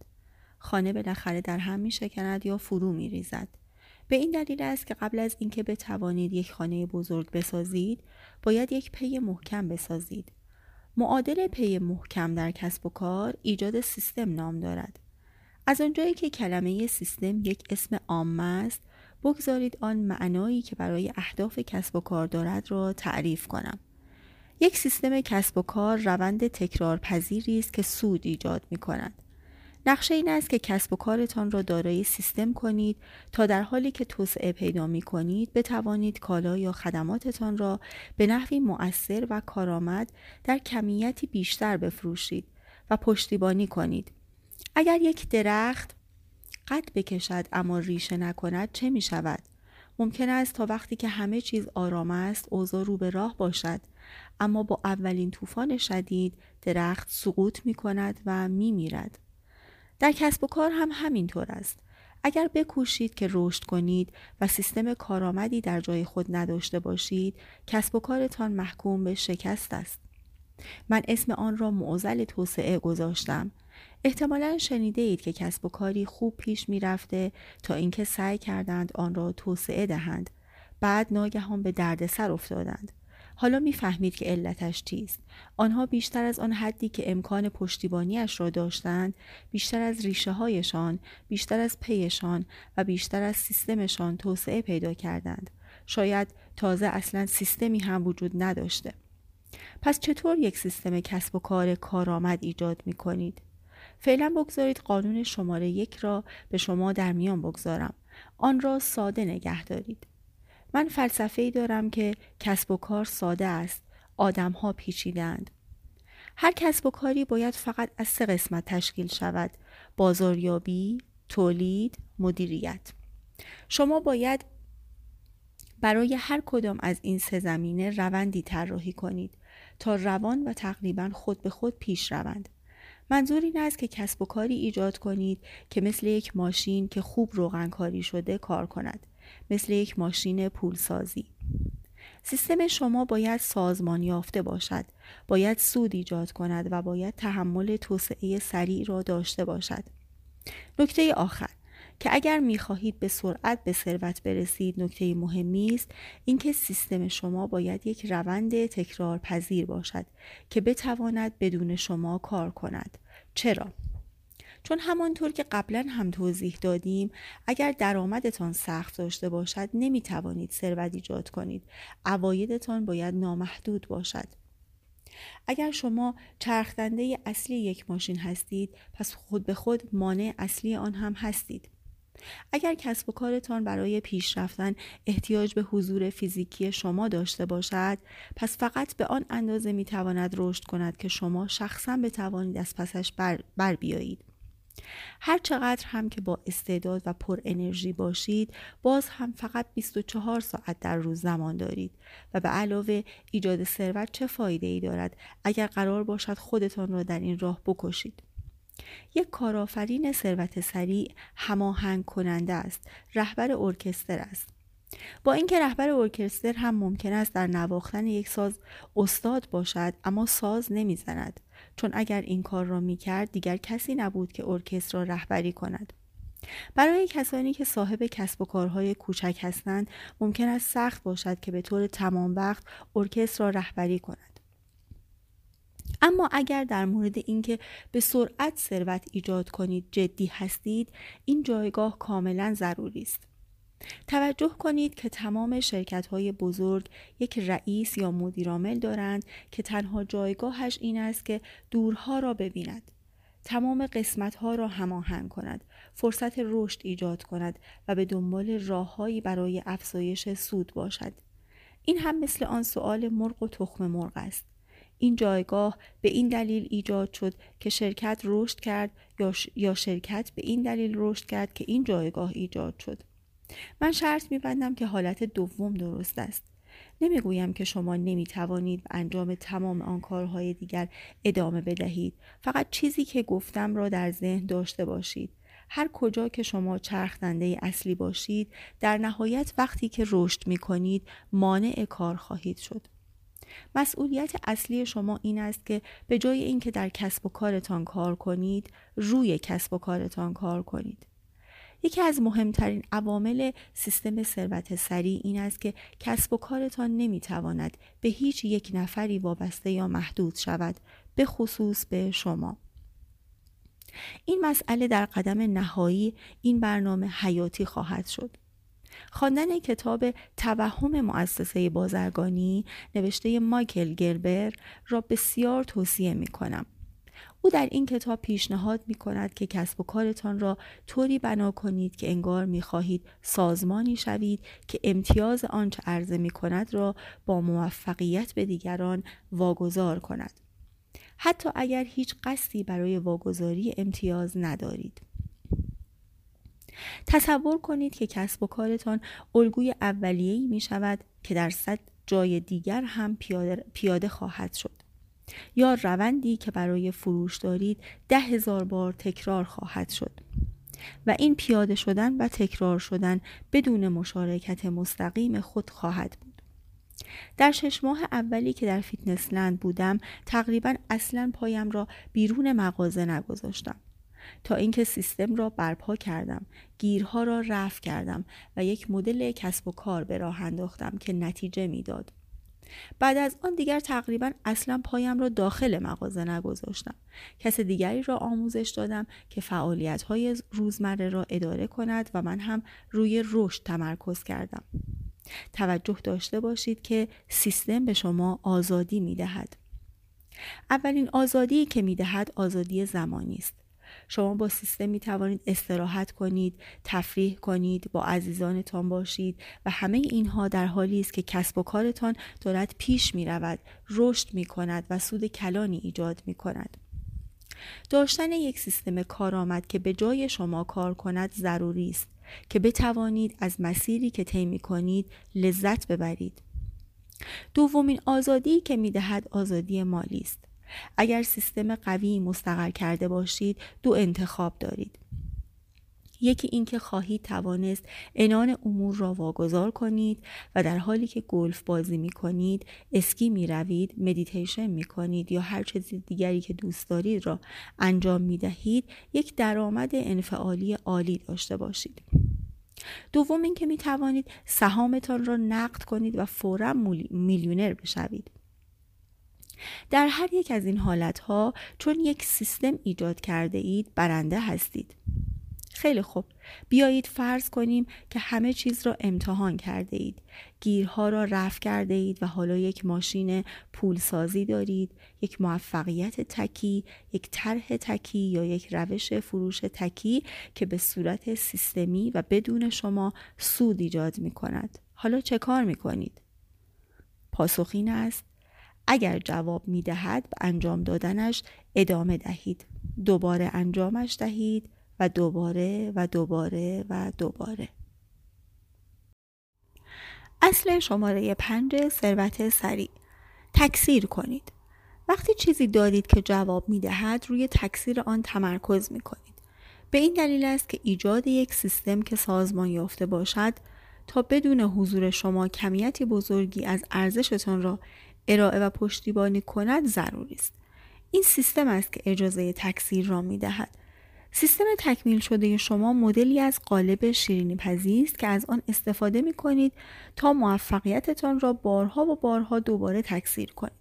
خانه بالاخره در هم می شکند یا فرو می ریزد. به این دلیل است که قبل از اینکه بتوانید یک خانه بزرگ بسازید باید یک پی محکم بسازید. معادل پی محکم در کسب و کار ایجاد سیستم نام دارد. از آنجایی که کلمه سیستم یک اسم عام است بگذارید آن معنایی که برای اهداف کسب و کار دارد را تعریف کنم. یک سیستم کسب و کار روند تکرار پذیری است که سود ایجاد می کند. نقشه این است که کسب و کارتان را دارای سیستم کنید تا در حالی که توسعه پیدا می کنید بتوانید کالا یا خدماتتان را به نحوی مؤثر و کارآمد در کمیتی بیشتر بفروشید و پشتیبانی کنید. اگر یک درخت قد بکشد اما ریشه نکند چه می شود؟ ممکن است تا وقتی که همه چیز آرام است اوضاع رو به راه باشد اما با اولین طوفان شدید درخت سقوط می کند و می میرد. در کسب و کار هم همینطور است. اگر بکوشید که رشد کنید و سیستم کارآمدی در جای خود نداشته باشید کسب و کارتان محکوم به شکست است. من اسم آن را معضل توسعه گذاشتم احتمالا شنیده اید که کسب و کاری خوب پیش می رفته تا اینکه سعی کردند آن را توسعه دهند بعد ناگهان به دردسر افتادند حالا می‌فهمید که علتش چیست آنها بیشتر از آن حدی که امکان پشتیبانیش را داشتند بیشتر از ریشه هایشان بیشتر از پیشان و بیشتر از سیستمشان توسعه پیدا کردند شاید تازه اصلا سیستمی هم وجود نداشته پس چطور یک سیستم کسب و کار کارآمد ایجاد می کنید؟ فعلا بگذارید قانون شماره یک را به شما در میان بگذارم. آن را ساده نگه دارید. من فلسفه ای دارم که کسب و کار ساده است. آدم ها پیچیدند. هر کسب و کاری باید فقط از سه قسمت تشکیل شود. بازاریابی، تولید، مدیریت. شما باید برای هر کدام از این سه زمینه روندی طراحی کنید تا روان و تقریبا خود به خود پیش روند. منظور این است که کسب و کاری ایجاد کنید که مثل یک ماشین که خوب روغن کاری شده کار کند مثل یک ماشین پولسازی. سیستم شما باید سازمان یافته باشد باید سود ایجاد کند و باید تحمل توسعه سریع را داشته باشد. نکته آخر که اگر می‌خواهید به سرعت به ثروت برسید نکته مهمی است اینکه سیستم شما باید یک روند تکرار پذیر باشد که بتواند بدون شما کار کند. چرا؟ چون همانطور که قبلا هم توضیح دادیم اگر درآمدتان سخت داشته باشد نمی توانید ثروت ایجاد کنید. عوایدتان باید نامحدود باشد. اگر شما چرخدنده اصلی یک ماشین هستید پس خود به خود مانع اصلی آن هم هستید. اگر کسب و کارتان برای پیش رفتن احتیاج به حضور فیزیکی شما داشته باشد پس فقط به آن اندازه می تواند رشد کند که شما شخصا بتوانید از پسش بر, بر بیایید. هر چقدر هم که با استعداد و پر انرژی باشید باز هم فقط 24 ساعت در روز زمان دارید. و به علاوه ایجاد ثروت چه فایده ای دارد اگر قرار باشد خودتان را در این راه بکشید؟ یک کارآفرین ثروت سریع هماهنگ کننده است رهبر ارکستر است. با اینکه رهبر ارکستر هم ممکن است در نواختن یک ساز استاد باشد اما ساز نمی‌زند. چون اگر این کار را می‌کرد دیگر کسی نبود که ارکستر را رهبری کند. برای کسانی که صاحب کسب و کارهای کوچک هستند ممکن است سخت باشد که به طور تمام وقت ارکستر را رهبری کنند اما اگر در مورد اینکه به سرعت ثروت ایجاد کنید جدی هستید این جایگاه کاملا ضروری است. توجه کنید که تمام شرکت های بزرگ یک رئیس یا مدیرعامل دارند که تنها جایگاهش این است که دورها را ببیند. تمام قسمت ها را هماهنگ کند فرصت رشد ایجاد کند و به دنبال راههایی برای افزایش سود باشد. این هم مثل آن سؤال مرغ و تخم مرغ است. این جایگاه به این دلیل ایجاد شد که شرکت رشد کرد یا شرکت به این دلیل رشد کرد که این جایگاه ایجاد شد. من شرط میبندم که حالت دوم درست است. نمی‌گویم که شما نمی‌توانید به انجام تمام آن کارهای دیگر ادامه بدهید. فقط چیزی که گفتم را در ذهن داشته باشید. هر کجا که شما چرخدنده اصلی باشید در نهایت وقتی که رشد می کنید مانع کار خواهید شد. مسئولیت اصلی شما این است که به جای اینکه در کسب و کارتان کار کنید روی کسب و کارتان کار کنید. یکی از مهمترین عوامل سیستم ثروت سریع این است که کسب و کارتان نمی‌تواند به هیچ یک نفری وابسته یا محدود شود به خصوص به شما این مسئله در قدم نهایی این برنامه حیاتی خواهد شد خواندن کتاب توهم مؤسسه بازرگانی نوشته مایکل گربر را بسیار توصیه می کنم. او در این کتاب پیشنهاد می کند که کسب و کارتان را طوری بنا کنید که انگار می خواهید سازمانی شوید که امتیاز آنچه عرضه می کند را با موفقیت به دیگران واگذار کند. حتی اگر هیچ قصدی برای واگذاری امتیاز ندارید. تصور کنید که کسب و کارتان الگوی اولیه‌ای می شود که در صد جای دیگر هم پیاده, پیاده خواهد شد. یا روندی که برای فروش دارید ده هزار بار تکرار خواهد شد. و این پیاده شدن و تکرار شدن بدون مشارکت مستقیم خود خواهد بود. در شش ماه اولی که در Fitness Land بودم تقریبا اصلا پایم را بیرون مغازه نگذاشتم. تا اینکه سیستم را برپا کردم گیرها را رفع کردم و یک مدل کسب و کار به راه انداختم که نتیجه می‌داد بعد از آن دیگر تقریبا اصلا پایم را داخل مغازه نگذاشتم کس دیگری را آموزش دادم که فعالیت های روزمره را اداره کند و من هم روی رشد تمرکز کردم توجه داشته باشید که سیستم به شما آزادی می دهد. اولین آزادی که می دهد آزادی زمانی است. شما با سیستم می توانید استراحت کنید تفریح کنید با عزیزانتان باشید و همه اینها در حالی است که کسب و کارتان دارد پیش می رود رشد می کند و سود کلانی ایجاد می کند داشتن یک سیستم کارآمد که به جای شما کار کند ضروری است که بتوانید از مسیری که طی کنید لذت ببرید. دومین آزادی که می دهد آزادی مالی است. اگر سیستم قوی مستقر کرده باشید دو انتخاب دارید. یکی اینکه خواهید توانست عنان امور را واگذار کنید و در حالی که گلف بازی می کنید اسکی می روید مدیتیشن می کنید یا هر چیز دیگری که دوست دارید را انجام می دهید یک درآمد انفعالی عالی داشته باشید. دوم اینکه می توانید سهامتان را نقد کنید و فورا میلیونر بشوید. در هر یک از این حالتها چون یک سیستم ایجاد کرده اید برنده هستید. خیلی خوب. بیایید فرض کنیم که همه چیز را امتحان کرده اید. گیرها را رفع کرده اید و حالا یک ماشین پولسازی دارید یک موفقیت تکی یک طرح تکی یا یک روش فروش تکی که به صورت سیستمی و بدون شما سود ایجاد می کند حالا چه کار می کنید؟ پاسخ این است اگر جواب می دهد به انجام دادنش ادامه دهید. دوباره انجامش دهید و دوباره و دوباره و دوباره. اصل شماره پنج ثروت سریع. تکثیر کنید. وقتی چیزی دارید که جواب می دهد روی تکثیر آن تمرکز می کنید به این دلیل است که ایجاد یک سیستم که سازمان یافته باشد تا بدون حضور شما کمیتی بزرگی از ارزشتان را ارائه و پشتیبانی کند ضروری است این سیستم است که اجازه تکثیر را می دهد. سیستم تکمیل شده شما مدلی از قالب شیرینی پذی است که از آن استفاده می کنید تا موفقیتتان را بارها و بارها دوباره تکثیر کنید.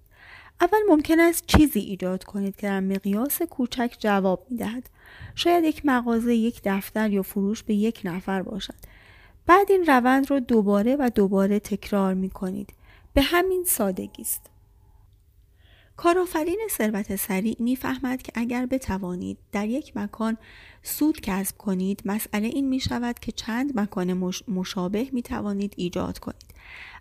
اول ممکن است چیزی ایجاد کنید که در مقیاس کوچک جواب می دهد. شاید یک مغازه، یک دفتر یا فروش به یک نفر باشد. بعد این روند را دوباره و دوباره تکرار می کنید. به همین سادگی است. کارآفرین ثروت سریع می‌فهمد که اگر بتوانید در یک مکان سود کسب کنید مسئله این می شود که چند مکان مشابه می توانید ایجاد کنید.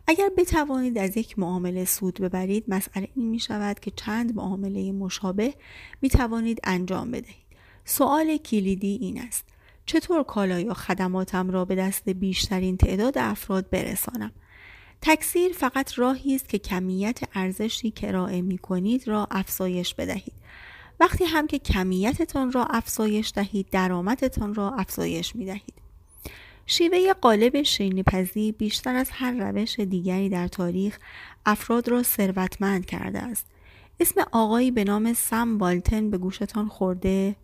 اگر بتوانید از یک معامله سود ببرید مسئله این می شود که چند معامله مشابه می توانید انجام بدهید. سوال کلیدی این است. چطور کالا یا خدماتم را به دست بیشترین تعداد افراد برسانم؟ تکثیر فقط راهی است که کمیت ارزشی که ارائه می کنید را افزایش بدهید. وقتی هم که کمیتتان را افزایش دهید درآمدتان را افزایش می دهید. شیوه قالب شیرینی بیشتر از هر روش دیگری در تاریخ افراد را ثروتمند کرده است. اسم آقایی به نام سم والتن به گوشتان خورده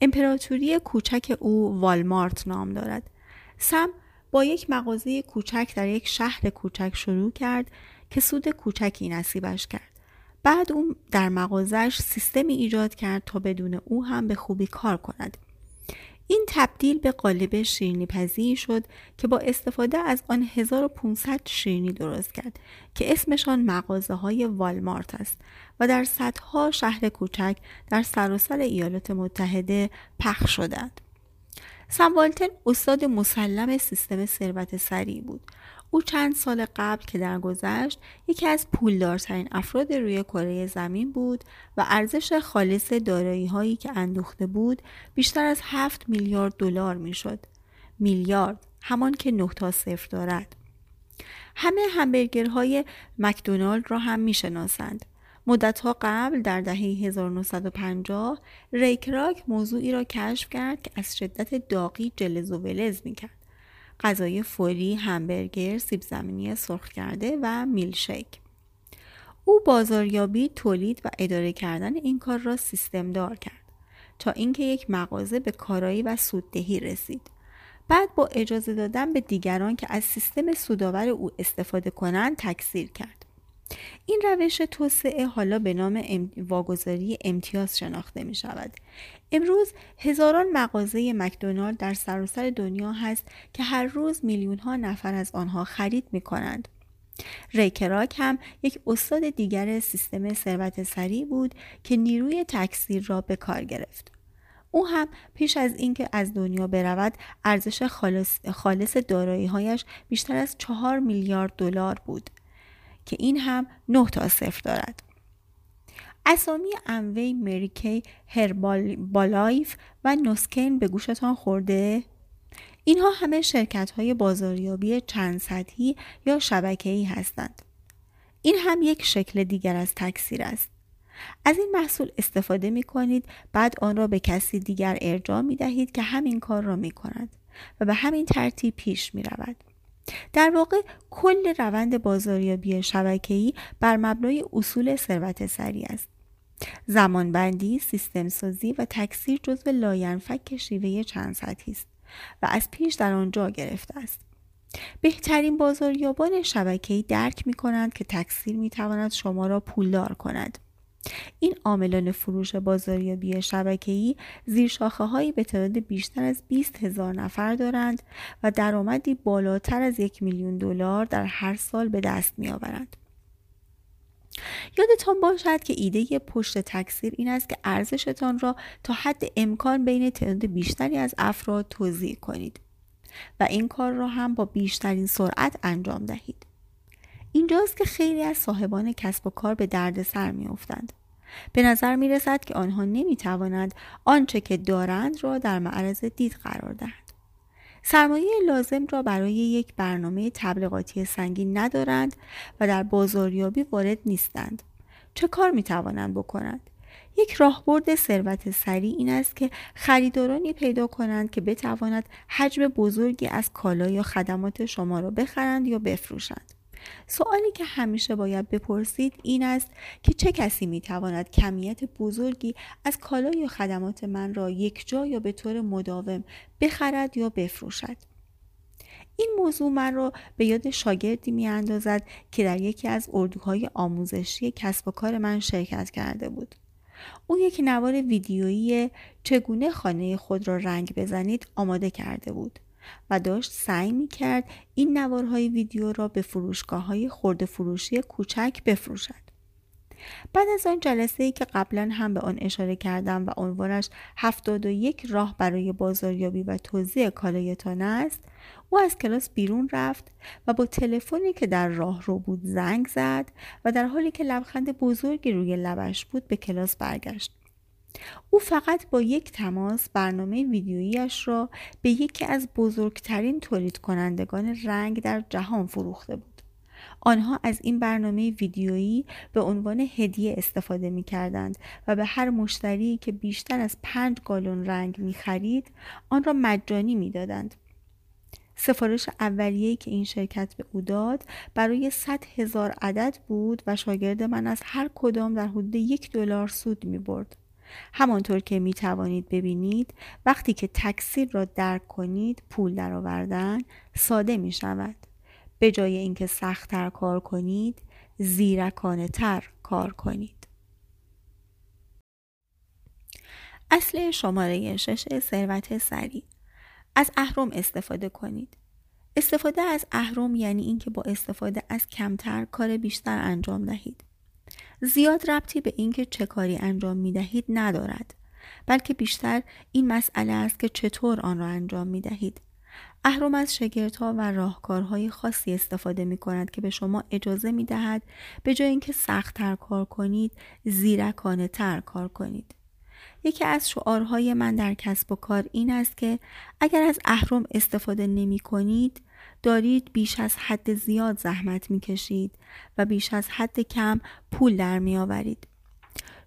امپراتوری کوچک او والمارت نام دارد. سم با یک مغازه کوچک در یک شهر کوچک شروع کرد که سود کوچکی نصیبش کرد. بعد او در مغازش سیستمی ایجاد کرد تا بدون او هم به خوبی کار کند. این تبدیل به قالب شیرینی پذیری شد که با استفاده از آن 1500 شیرینی درست کرد که اسمشان مغازه های والمارت است و در صدها شهر کوچک در سراسر ایالات متحده پخش شدند. سموالتن استاد مسلم سیستم ثروت سریع بود او چند سال قبل که درگذشت یکی از پولدارترین افراد روی کره زمین بود و ارزش خالص دارایی هایی که اندوخته بود بیشتر از 7 میلیارد دلار می‌شد. میلیارد همان که تا صفر دارد. همه همبرگرهای مکدونالد را هم می‌شناسند. مدتها قبل در دهه 1950 ریکراک موضوعی را کشف کرد که از شدت داغی جلز و ولز می‌کرد. غذای فوری، همبرگر، سیب زمینی سرخ کرده و میلشیک. او بازاریابی، تولید و اداره کردن این کار را سیستم دار کرد تا اینکه یک مغازه به کارایی و سوددهی رسید. بعد با اجازه دادن به دیگران که از سیستم سودآور او استفاده کنند تکثیر کرد. این روش توسعه حالا به نام واگذاری امتیاز شناخته می شود. امروز هزاران مغازه مکدونالد در سراسر دنیا هست که هر روز میلیون ها نفر از آنها خرید می کنند. ریکراک هم یک استاد دیگر سیستم ثروت سریع بود که نیروی تکثیر را به کار گرفت. او هم پیش از اینکه از دنیا برود ارزش خالص, خالص دارایی‌هایش بیشتر از چهار میلیارد دلار بود که این هم نه تا صفر دارد. اسامی اموی مریکی هربالایف و نوسکین به گوشتان خورده اینها همه شرکت های بازاریابی چند سطحی یا شبکه‌ای هستند. این هم یک شکل دیگر از تکثیر است. از این محصول استفاده می کنید بعد آن را به کسی دیگر ارجاع می دهید که همین کار را می کند و به همین ترتیب پیش می رود. در واقع کل روند بازاریابی شبکه‌ای بر مبنای اصول ثروت سریع است. زمانبندی، سیستم سازی و تکثیر جزو لاینفک شیوه چند سطحی است و از پیش در آنجا گرفته است. بهترین بازاریابان شبکه‌ای درک می کنند که تکثیر می تواند شما را پولدار کند. این عاملان فروش بازاریابی شبکه‌ای زیر شاخه هایی به تعداد بیشتر از 20 هزار نفر دارند و درآمدی بالاتر از یک میلیون دلار در هر سال به دست میآورند. یادتان باشد که ایده پشت تکثیر این است که ارزشتان را تا حد امکان بین تعداد بیشتری از افراد توضیح کنید و این کار را هم با بیشترین سرعت انجام دهید. اینجاست که خیلی از صاحبان کسب و کار به دردسر میافتند به نظر می رسد که آنها نمی توانند آنچه که دارند را در معرض دید قرار دهند. سرمایه لازم را برای یک برنامه تبلیغاتی سنگین ندارند و در بازاریابی وارد نیستند. چه کار می توانند بکنند؟ یک راهبرد ثروت سریع این است که خریدارانی پیدا کنند که بتواند حجم بزرگی از کالا یا خدمات شما را بخرند یا بفروشند. سوالی که همیشه باید بپرسید این است که چه کسی می‌تواند کمیت بزرگی از کالا یا خدمات من را یک جا یا به طور مداوم بخرد یا بفروشد این موضوع من را به یاد شاگردی می اندازد که در یکی از اردوهای آموزشی کسب و کار من شرکت کرده بود. او یک نوار ویدیویی چگونه خانه خود را رنگ بزنید آماده کرده بود. و داشت سعی می کرد این نوارهای ویدیو را به فروشگاه های خورده فروشی کوچک بفروشد. بعد از آن جلسه ای که قبلا هم به آن اشاره کردم و عنوانش 71 راه برای بازاریابی و توزیع کالایتان است او از کلاس بیرون رفت و با تلفنی که در راه رو بود زنگ زد و در حالی که لبخند بزرگی روی لبش بود به کلاس برگشت او فقط با یک تماس برنامه ویدیوییش را به یکی از بزرگترین تولید کنندگان رنگ در جهان فروخته بود. آنها از این برنامه ویدیویی به عنوان هدیه استفاده می کردند و به هر مشتری که بیشتر از پنج گالون رنگ می خرید آن را مجانی می دادند. سفارش اولیه‌ای که این شرکت به او داد برای 100 هزار عدد بود و شاگرد من از هر کدام در حدود یک دلار سود می برد. همانطور که می توانید ببینید وقتی که تکثیر را درک کنید پول درآوردن ساده می شود. به جای اینکه سختتر کار کنید زیرکانه تر کار کنید. اصل شماره شش ثروت سریع از اهرم استفاده کنید. استفاده از اهرم یعنی اینکه با استفاده از کمتر کار بیشتر انجام دهید. زیاد ربطی به اینکه چه کاری انجام می دهید ندارد بلکه بیشتر این مسئله است که چطور آن را انجام می دهید. اهرم از شگردها و راهکارهای خاصی استفاده می کند که به شما اجازه می دهد به جای اینکه سختتر کار کنید زیرکانه تر کار کنید. یکی از شعارهای من در کسب و کار این است که اگر از اهرم استفاده نمی کنید دارید بیش از حد زیاد زحمت می کشید و بیش از حد کم پول در می آورید.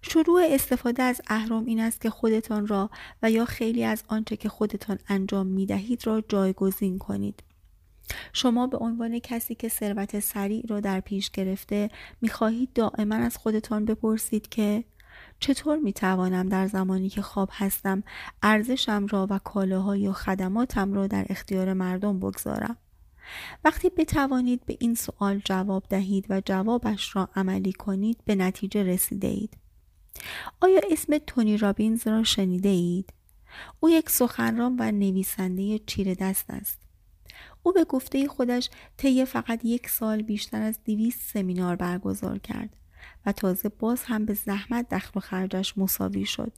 شروع استفاده از اهرم این است که خودتان را و یا خیلی از آنچه که خودتان انجام می دهید را جایگزین کنید. شما به عنوان کسی که ثروت سریع را در پیش گرفته می خواهید دائما از خودتان بپرسید که چطور می توانم در زمانی که خواب هستم ارزشم را و کالاهای و خدماتم را در اختیار مردم بگذارم؟ وقتی بتوانید به این سوال جواب دهید و جوابش را عملی کنید به نتیجه رسیده اید. آیا اسم تونی رابینز را شنیده اید؟ او یک سخنران و نویسنده چیره دست است. او به گفته خودش طی فقط یک سال بیشتر از دویست سمینار برگزار کرد و تازه باز هم به زحمت دخل و خرجش مساوی شد.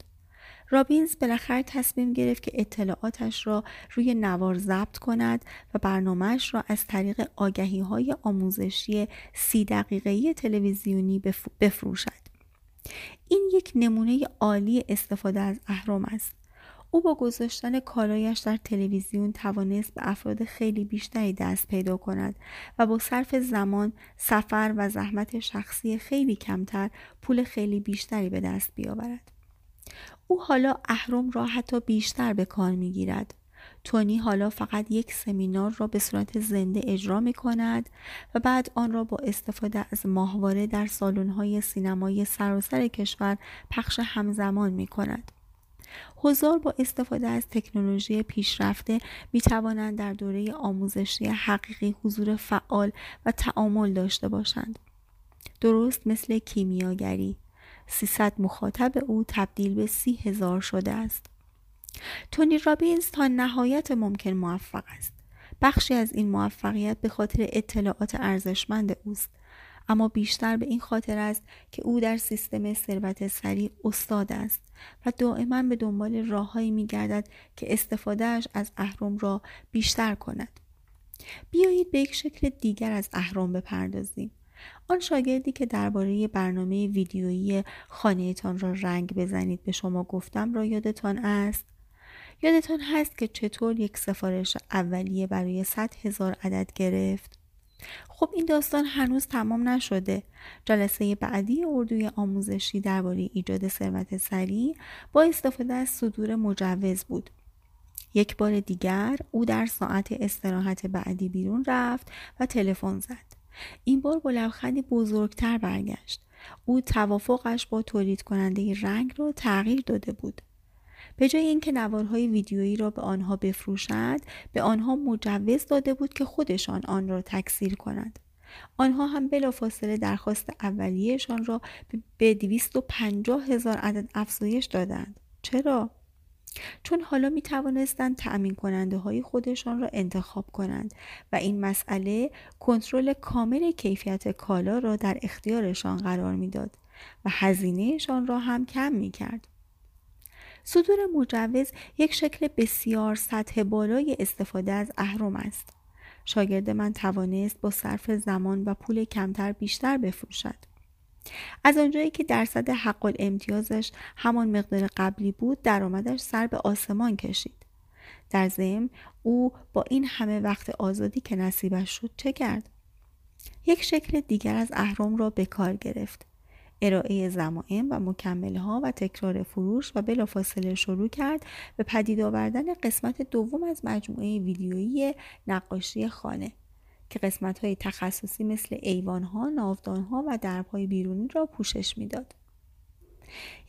رابینز بالاخره تصمیم گرفت که اطلاعاتش را روی نوار ضبط کند و برنامهش را از طریق آگهی های آموزشی سی دقیقه‌ای تلویزیونی بفروشد. این یک نمونه عالی استفاده از اهرم است. او با گذاشتن کالایش در تلویزیون توانست به افراد خیلی بیشتری دست پیدا کند و با صرف زمان، سفر و زحمت شخصی خیلی کمتر پول خیلی بیشتری به دست بیاورد. او حالا اهرم را حتی بیشتر به کار می گیرد. تونی حالا فقط یک سمینار را به صورت زنده اجرا می کند و بعد آن را با استفاده از ماهواره در سالن‌های سینمای سراسر کشور پخش همزمان می کند. حضار با استفاده از تکنولوژی پیشرفته می توانند در دوره آموزشی حقیقی حضور فعال و تعامل داشته باشند. درست مثل کیمیاگری 300 مخاطب او تبدیل به سی هزار شده است. تونی رابینز تا نهایت ممکن موفق است. بخشی از این موفقیت به خاطر اطلاعات ارزشمند اوست اما بیشتر به این خاطر است که او در سیستم ثروت سریع استاد است و دائما به دنبال راههایی میگردد که استفادهش از اهرم را بیشتر کند بیایید به یک شکل دیگر از اهرم بپردازیم آن شاگردی که درباره برنامه ویدیویی خانهتان را رنگ بزنید به شما گفتم را یادتان است؟ یادتان هست که چطور یک سفارش اولیه برای 100 هزار عدد گرفت؟ خب این داستان هنوز تمام نشده. جلسه بعدی اردوی آموزشی درباره ایجاد ثروت سریع با استفاده از صدور مجوز بود. یک بار دیگر او در ساعت استراحت بعدی بیرون رفت و تلفن زد. این بار با لبخندی بزرگتر برگشت. او توافقش با تولید کننده رنگ را تغییر داده بود. به جای اینکه نوارهای ویدیویی را به آنها بفروشد به آنها مجوز داده بود که خودشان آن را تکثیر کنند. آنها هم بلافاصله درخواست اولیهشان را به 250 هزار عدد افزایش دادند. چرا؟ چون حالا می توانستند تأمین کننده های خودشان را انتخاب کنند و این مسئله کنترل کامل کیفیت کالا را در اختیارشان قرار می‌داد و هزینهشان را هم کم می کرد. صدور مجوز یک شکل بسیار سطح بالای استفاده از اهرم است. شاگرد من توانست با صرف زمان و پول کمتر بیشتر بفروشد. از آنجایی که درصد حق امتیازش همان مقدار قبلی بود درآمدش سر به آسمان کشید. در ضمن او با این همه وقت آزادی که نصیبش شد چه کرد؟ یک شکل دیگر از اهرم را به کار گرفت. ارائه زمائم و مکمله ها و تکرار فروش و بلافاصله شروع کرد به پدید آوردن قسمت دوم از مجموعه ویدیویی نقاشی خانه که قسمت های تخصصی مثل ایوان ها، ناودان ها و درب های بیرونی را پوشش می‌داد.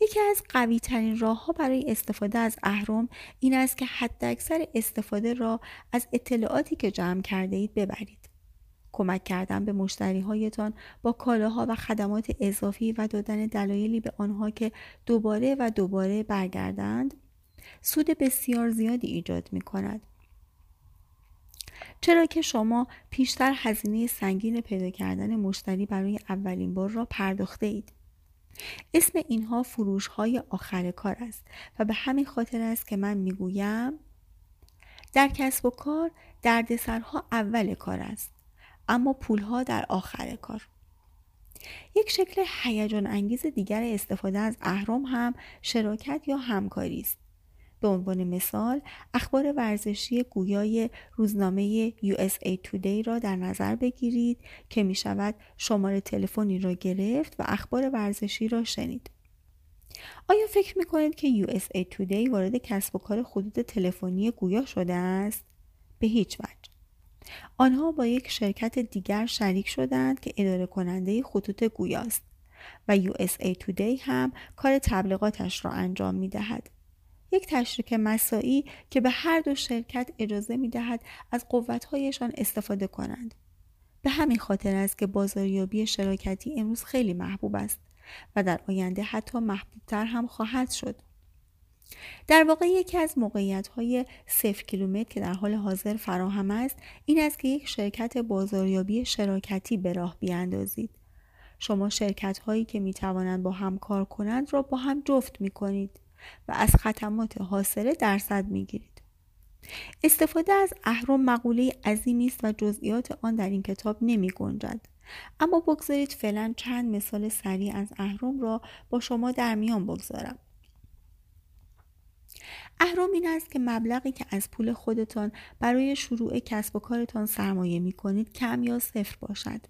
یکی از قوی ترین راه ها برای استفاده از اهرم این است که حداکثر استفاده را از اطلاعاتی که جمع کرده اید ببرید. کمک کردن به مشتری هایتان با کالاها و خدمات اضافی و دادن دلایلی به آنها که دوباره و دوباره برگردند سود بسیار زیادی ایجاد می کند. چرا که شما پیشتر هزینه سنگین پیدا کردن مشتری برای اولین بار را پرداخته اید. اسم اینها فروش های آخر کار است و به همین خاطر است که من می‌گویم در کسب و کار دردسرها اول کار است اما پولها در آخر کار یک شکل هیجان انگیز دیگر استفاده از اهرم هم شراکت یا همکاری است به عنوان مثال اخبار ورزشی گویای روزنامه USA Today را در نظر بگیرید که می شود شماره تلفنی را گرفت و اخبار ورزشی را شنید. آیا فکر می کنید که USA Today وارد کسب و کار خطوط تلفنی گویا شده است؟ به هیچ وجه. آنها با یک شرکت دیگر شریک شدند که اداره کننده خطوط گویاست و USA Today هم کار تبلیغاتش را انجام می دهد. یک تشریک مساعی که به هر دو شرکت اجازه می دهد از قوتهایشان استفاده کنند. به همین خاطر است که بازاریابی شراکتی امروز خیلی محبوب است و در آینده حتی محبوبتر هم خواهد شد. در واقع یکی از موقعیت های صفر کیلومتر که در حال حاضر فراهم است این است که یک شرکت بازاریابی شراکتی به راه بیاندازید. شما شرکت هایی که می توانند با هم کار کنند را با هم جفت می کنید. و از خدمات حاصله درصد می‌گیرید. استفاده از اهرم مقوله عظیمی است و جزئیات آن در این کتاب نمی گنجد. اما بگذارید فعلا چند مثال سریع از اهرم را با شما در میان بگذارم. اهرم این است که مبلغی که از پول خودتان برای شروع کسب و کارتان سرمایه می کنید کم یا صفر باشد.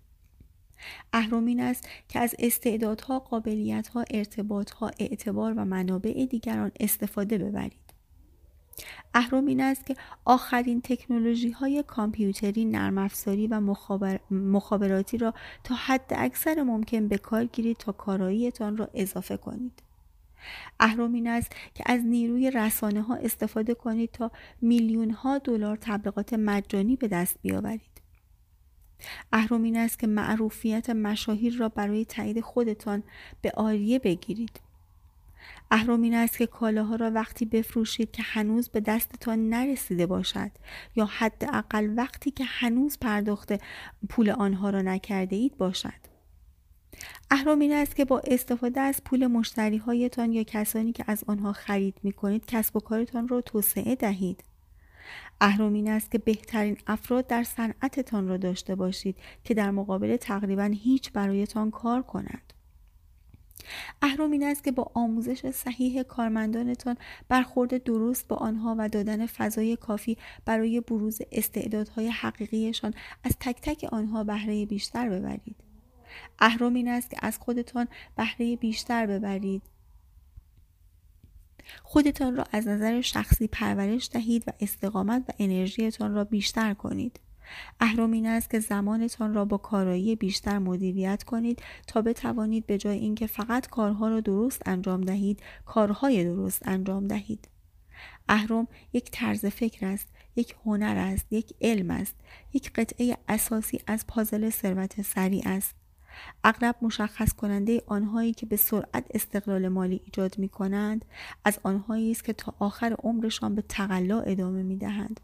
اهرم است که از استعدادها، قابلیتها، ارتباطها، اعتبار و منابع دیگران استفاده ببرید. اهرم این است که آخرین تکنولوژی های کامپیوتری، نرم افزاری و مخابراتی را تا حد اکثر ممکن به کار گیرید تا کاراییتان را اضافه کنید. اهرم این است که از نیروی رسانه ها استفاده کنید تا میلیون ها دلار تبلیغات مجانی به دست بیاورید. اهرم این است که معروفیت مشاهیر را برای تایید خودتان به آریه بگیرید. اهرم این است که کالاها را وقتی بفروشید که هنوز به دستتان نرسیده باشد یا حداقل وقتی که هنوز پرداخت پول آنها را نکرده اید باشد. اهرم این است که با استفاده از پول مشتری هایتان یا کسانی که از آنها خرید می کنید کسب و کارتان را توسعه دهید. اهرم این است که بهترین افراد در صنعتتان را داشته باشید که در مقابل تقریبا هیچ برایتان کار کنند. اهرم این است که با آموزش صحیح کارمندانتان برخورد درست با آنها و دادن فضای کافی برای بروز استعدادهای حقیقیشان از تک تک آنها بهره بیشتر ببرید. اهرم این است که از خودتان بهره بیشتر ببرید. خودتان را از نظر شخصی پرورش دهید و استقامت و انرژیتان را بیشتر کنید. اهرم این است که زمانتان را با کارایی بیشتر مدیریت کنید تا بتوانید به جای اینکه فقط کارها را درست انجام دهید کارهای درست انجام دهید اهرم یک طرز فکر است یک هنر است یک علم است یک قطعه اساسی از پازل ثروت سریع است اغلب مشخص کننده آنهایی که به سرعت استقلال مالی ایجاد می کنند از آنهایی است که تا آخر عمرشان به تقلا ادامه می دهند.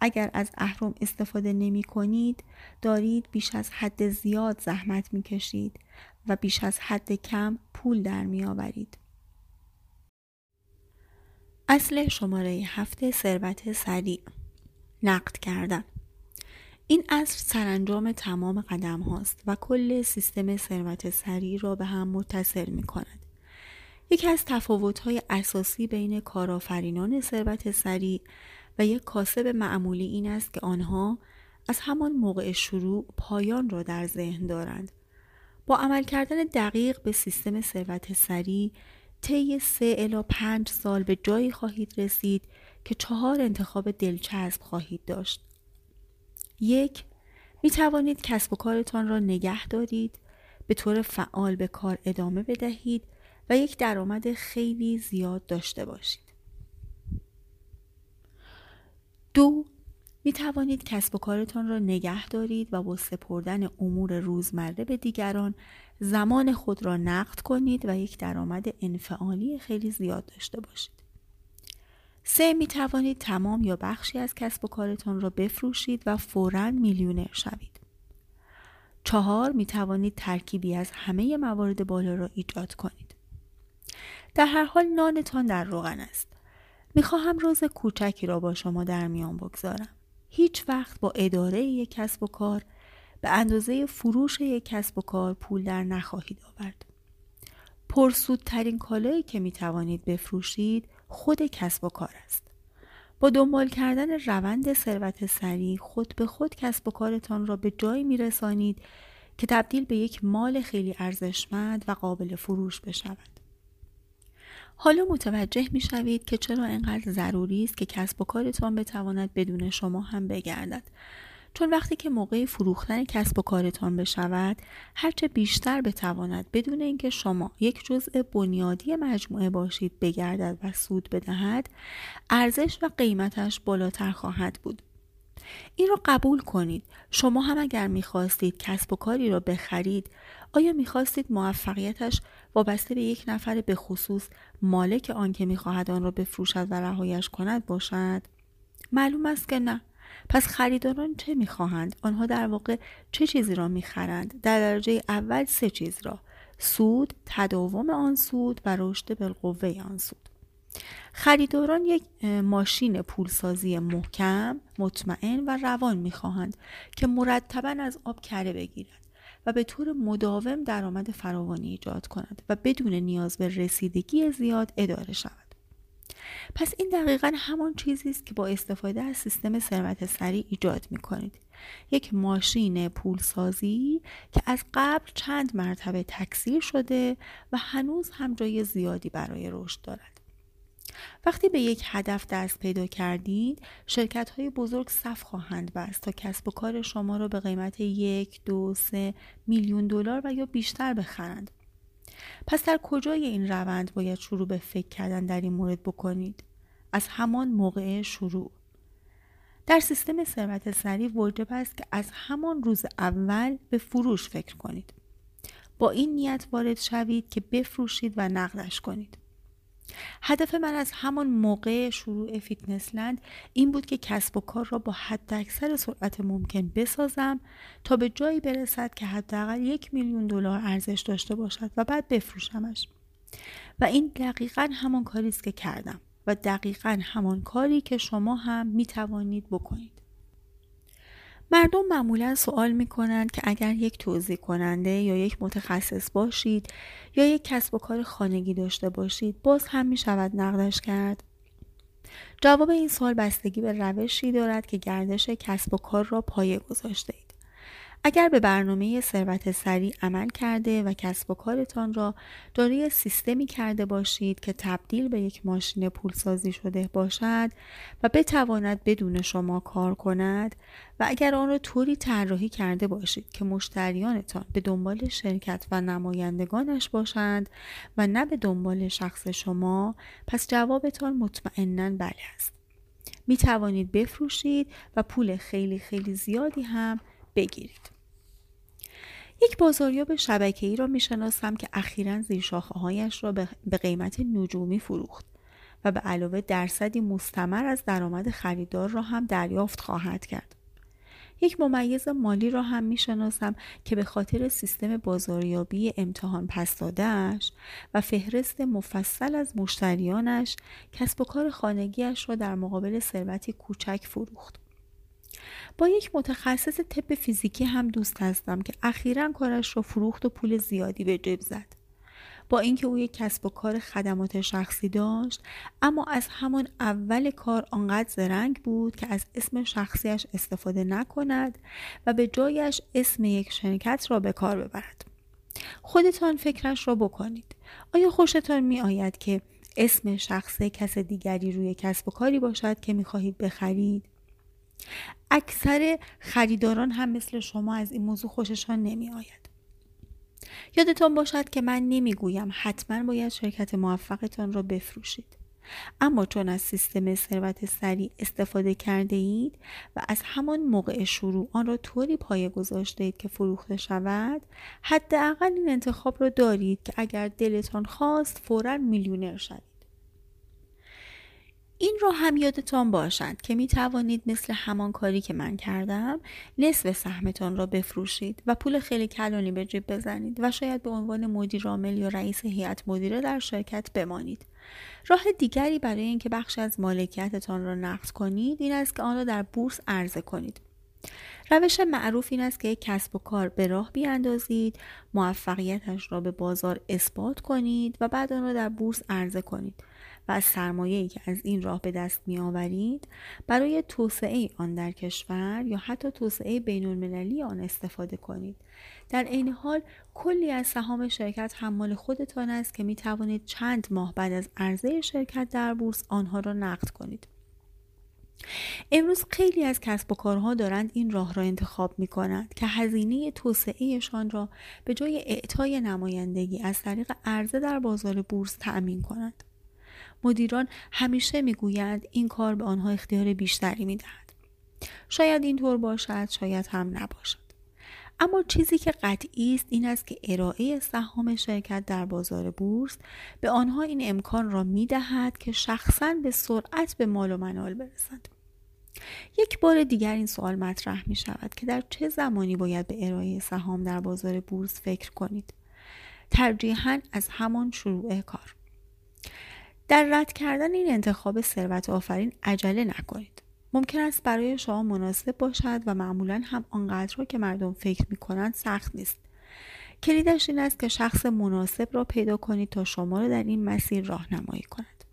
اگر از اهرم استفاده نمی کنید دارید بیش از حد زیاد زحمت می کشید و بیش از حد کم پول در می آورید. اصل شماره هفته ثروت سریع نقد کردن این اصل سرانجام تمام قدم هاست و کل سیستم ثروت سریع را به هم متصل می کند. یکی از تفاوت های اساسی بین کارآفرینان ثروت سریع و یک کاسب معمولی این است که آنها از همان موقع شروع پایان را در ذهن دارند. با عمل کردن دقیق به سیستم ثروت سریع طی سه الا پنج سال به جایی خواهید رسید که چهار انتخاب دلچسب خواهید داشت. یک می توانید کسب و کارتان را نگه دارید به طور فعال به کار ادامه بدهید و یک درآمد خیلی زیاد داشته باشید. دو می توانید کسب و کارتان را نگه دارید و با سپردن امور روزمره به دیگران زمان خود را نقد کنید و یک درآمد انفعالی خیلی زیاد داشته باشید. سه می توانید تمام یا بخشی از کسب و کارتان را بفروشید و فورا میلیونر شوید. چهار می توانید ترکیبی از همه موارد بالا را ایجاد کنید. در هر حال نانتان در روغن است. می خواهم روز کوچکی را با شما در میان بگذارم. هیچ وقت با اداره یک کسب و کار به اندازه فروش یک کسب و کار پول در نخواهید آورد. پرسودترین کالایی که می توانید بفروشید خود کسب و کار است. با دنبال کردن روند ثروت سریع خود به خود کسب و کارتان را به جایی می رسانید که تبدیل به یک مال خیلی ارزشمند و قابل فروش بشود. حالا متوجه می شوید که چرا اینقدر ضروری است که کسب و کارتان بتواند بدون شما هم بگردد چون وقتی که موقع فروختن کسب و کارتان بشود هرچه بیشتر بتواند بدون اینکه شما یک جزء بنیادی مجموعه باشید بگردد و سود بدهد ارزش و قیمتش بالاتر خواهد بود. این را قبول کنید. شما هم اگر می‌خواستید کسب و کاری را بخرید آیا می‌خواستید موفقیتش وابسته به یک نفر به خصوص مالک آن که می‌خواهد آن را بفروشد و رهایش کند باشد؟ معلوم است که نه. پس خریداران چه می‌خواهند؟ آنها در واقع چه چیزی را می‌خرند؟ در درجه اول سه چیز را سود تداوم آن سود و رشد بالقوه آن سود. خریداران یک ماشین پولسازی محکم مطمئن و روان می‌خواهند که مرتبا از آب کره بگیرد و به طور مداوم درآمد فراوانی ایجاد کند و بدون نیاز به رسیدگی زیاد اداره شود پس این دقیقا همان چیزی است که با استفاده از سیستم ثروت سریع ایجاد می کنید. یک ماشین پولسازی که از قبل چند مرتبه تکثیر شده و هنوز هم جای زیادی برای رشد دارد. وقتی به یک هدف دست پیدا کردید شرکت های بزرگ صف خواهند بست تا کسب و کار شما را به قیمت یک دو سه میلیون دلار و یا بیشتر بخرند پس در کجای این روند باید شروع به فکر کردن در این مورد بکنید؟ از همان موقع شروع. در سیستم ثروت سریع واجب است که از همان روز اول به فروش فکر کنید. با این نیت وارد شوید که بفروشید و نقدش کنید. هدف من از همان موقع شروع فیتنس لند این بود که کسب و کار را با حد اکثر سرعت ممکن بسازم تا به جایی برسد که حداقل یک میلیون دلار ارزش داشته باشد و بعد بفروشمش. و این دقیقا همان کاری است که کردم و دقیقا همان کاری که شما هم می توانید بکنید. مردم معمولا سوال می کنند که اگر یک توضیح کننده یا یک متخصص باشید یا یک کسب و کار خانگی داشته باشید باز هم می شود نقدش کرد؟ جواب این سوال بستگی به روشی دارد که گردش کسب و کار را پایه گذاشته اید. اگر به برنامه ثروت سریع عمل کرده و کسب و کارتان را دارای سیستمی کرده باشید که تبدیل به یک ماشین پولسازی شده باشد و بتواند بدون شما کار کند و اگر آن را طوری طراحی کرده باشید که مشتریانتان به دنبال شرکت و نمایندگانش باشند و نه به دنبال شخص شما پس جوابتان مطمئنا بله است. می توانید بفروشید و پول خیلی خیلی زیادی هم بگیرید. یک بازاریاب شبکه‌ای را می‌شناسم که اخیرا زیر هایش را به قیمت نجومی فروخت و به علاوه درصدی مستمر از درآمد خریدار را هم دریافت خواهد کرد. یک ممیز مالی را هم می‌شناسم که به خاطر سیستم بازاریابی امتحان پس دادهش و فهرست مفصل از مشتریانش کسب و کار خانگیش را در مقابل ثروتی کوچک فروخت. با یک متخصص طب فیزیکی هم دوست هستم که اخیرا کارش را فروخت و پول زیادی به جیب زد. با اینکه او یک کسب و کار خدمات شخصی داشت اما از همان اول کار آنقدر زرنگ بود که از اسم شخصیش استفاده نکند و به جایش اسم یک شرکت را به کار ببرد. خودتان فکرش را بکنید. آیا خوشتان می آید که اسم شخص کس دیگری روی کسب و کاری باشد که می خواهید بخرید؟ اکثر خریداران هم مثل شما از این موضوع خوششان نمی آید یادتان باشد که من نمی‌گویم حتما باید شرکت موفقتان را بفروشید. اما چون از سیستم ثروت سریع استفاده کرده اید و از همان موقع شروع آن را طوری پایه گذاشته اید که فروخته شود حداقل این انتخاب را دارید که اگر دلتان خواست فورا میلیونر شوید. این را هم یادتان باشد که می توانید مثل همان کاری که من کردم نصف سهمتان را بفروشید و پول خیلی کلانی به جیب بزنید و شاید به عنوان مدیر عامل یا رئیس هیئت مدیره در شرکت بمانید. راه دیگری برای اینکه بخش از مالکیتتان را نقد کنید این است که آن را در بورس عرضه کنید. روش معروف این است که یک کسب و کار به راه بیاندازید موفقیتش را به بازار اثبات کنید و بعد آن را در بورس عرضه کنید. و از سرمایه‌ای که از این راه به دست می آورید برای توسعه آن در کشور یا حتی توسعه بین المللی آن استفاده کنید در عین حال کلی از سهام شرکت حمال خودتان است که می توانید چند ماه بعد از عرضه شرکت در بورس آنها را نقد کنید امروز خیلی از کسب و کارها دارند این راه را انتخاب می کنند که هزینه توسعهشان را به جای اعطای نمایندگی از طریق عرضه در بازار بورس تأمین کنند. مدیران همیشه می‌گویند این کار به آنها اختیار بیشتری می‌دهد شاید اینطور باشد شاید هم نباشد اما چیزی که قطعی است این است که ارائه سهام شرکت در بازار بورس به آنها این امکان را می دهد که شخصا به سرعت به مال و منال برسند. یک بار دیگر این سوال مطرح می شود که در چه زمانی باید به ارائه سهام در بازار بورس فکر کنید. ترجیحاً از همان شروع کار. در رد کردن این انتخاب ثروت آفرین عجله نکنید. ممکن است برای شما مناسب باشد و معمولا هم آنقدر که مردم فکر می کنند سخت نیست. کلیدش این است که شخص مناسب را پیدا کنید تا شما را در این مسیر راهنمایی کند.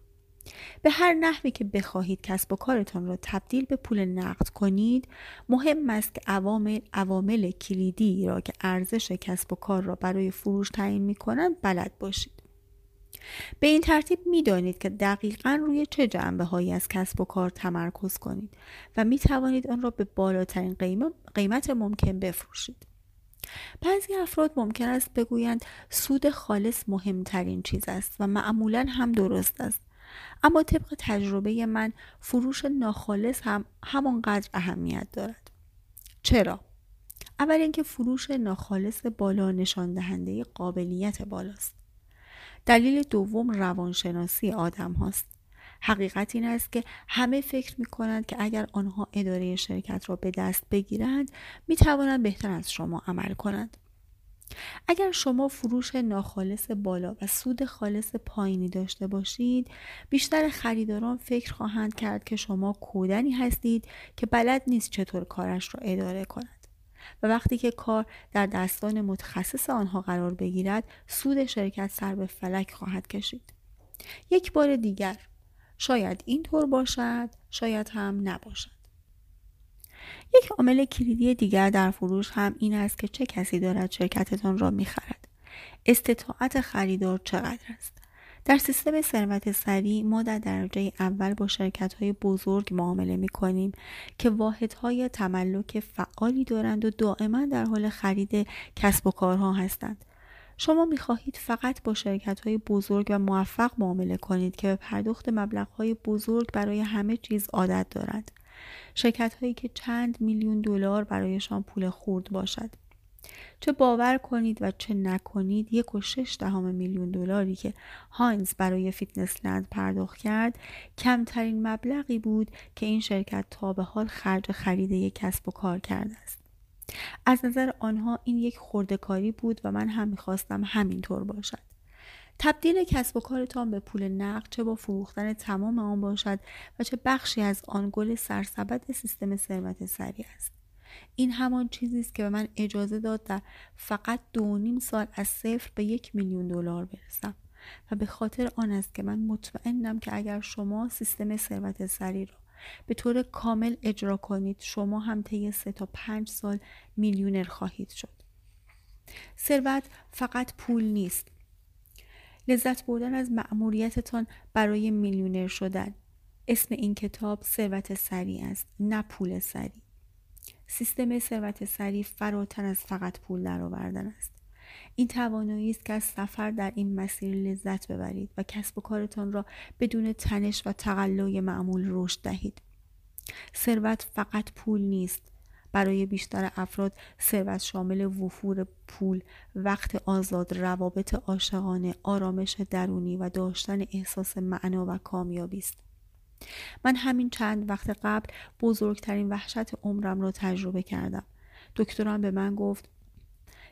به هر نحوی که بخواهید کسب و کارتان را تبدیل به پول نقد کنید مهم است که عوامل, عوامل کلیدی را که ارزش کسب و کار را برای فروش تعیین می کنند بلد باشید. به این ترتیب می دانید که دقیقا روی چه جنبه هایی از کسب و کار تمرکز کنید و می توانید آن را به بالاترین قیمت ممکن بفروشید. بعضی افراد ممکن است بگویند سود خالص مهمترین چیز است و معمولا هم درست است. اما طبق تجربه من فروش ناخالص هم همانقدر اهمیت دارد. چرا؟ اول اینکه فروش ناخالص بالا نشان دهنده قابلیت بالاست. دلیل دوم روانشناسی آدم هاست. حقیقت این است که همه فکر می کنند که اگر آنها اداره شرکت را به دست بگیرند می توانند بهتر از شما عمل کنند. اگر شما فروش ناخالص بالا و سود خالص پایینی داشته باشید بیشتر خریداران فکر خواهند کرد که شما کودنی هستید که بلد نیست چطور کارش را اداره کند و وقتی که کار در دستان متخصص آنها قرار بگیرد سود شرکت سر به فلک خواهد کشید. یک بار دیگر شاید اینطور باشد شاید هم نباشد. یک عامل کلیدی دیگر در فروش هم این است که چه کسی دارد شرکتتان را می‌خرد. استطاعت خریدار چقدر است؟ در سیستم ثروت سریع ما در درجه اول با شرکت های بزرگ معامله می کنیم که واحدهای تملک فعالی دارند و دائما در حال خرید کسب و کارها هستند. شما می خواهید فقط با شرکت های بزرگ و موفق معامله کنید که به پرداخت مبلغ های بزرگ برای همه چیز عادت دارند. شرکت هایی که چند میلیون دلار برایشان پول خرد باشد. چه باور کنید و چه نکنید یک و شش دهم میلیون دلاری که هاینز برای فیتنس لند پرداخت کرد کمترین مبلغی بود که این شرکت تا به حال خرج خرید یک کسب و کار کرده است. از نظر آنها این یک خوردهکاری بود و من هم می‌خواستم همینطور باشد. تبدیل کسب و کارتان به پول نقد چه با فروختن تمام آن باشد و چه بخشی از آن گل سرسبد سیستم ثروت سریع است. این همان چیزی است که به من اجازه داد در فقط دو نیم سال از صفر به یک میلیون دلار برسم. و به خاطر آن است که من مطمئنم که اگر شما سیستم ثروت سری را به طور کامل اجرا کنید شما هم طی سه تا پنج سال میلیونر خواهید شد. ثروت فقط پول نیست. لذت بردن از مأموریتتان برای میلیونر شدن. اسم این کتاب ثروت سریع است نه پول سریع سیستم ثروت سریع فراتر از فقط پول درآوردن است. این توانایی است که از سفر در این مسیر لذت ببرید و کسب و کارتان را بدون تنش و تقلای معمول رشد دهید. ثروت فقط پول نیست برای بیشتر افراد ثروت شامل وفور پول وقت آزاد روابط عاشقانه آرامش درونی و داشتن احساس معنا و کامیابی است. من همین چند وقت قبل بزرگترین وحشت عمرم را تجربه کردم. دکترم به من گفت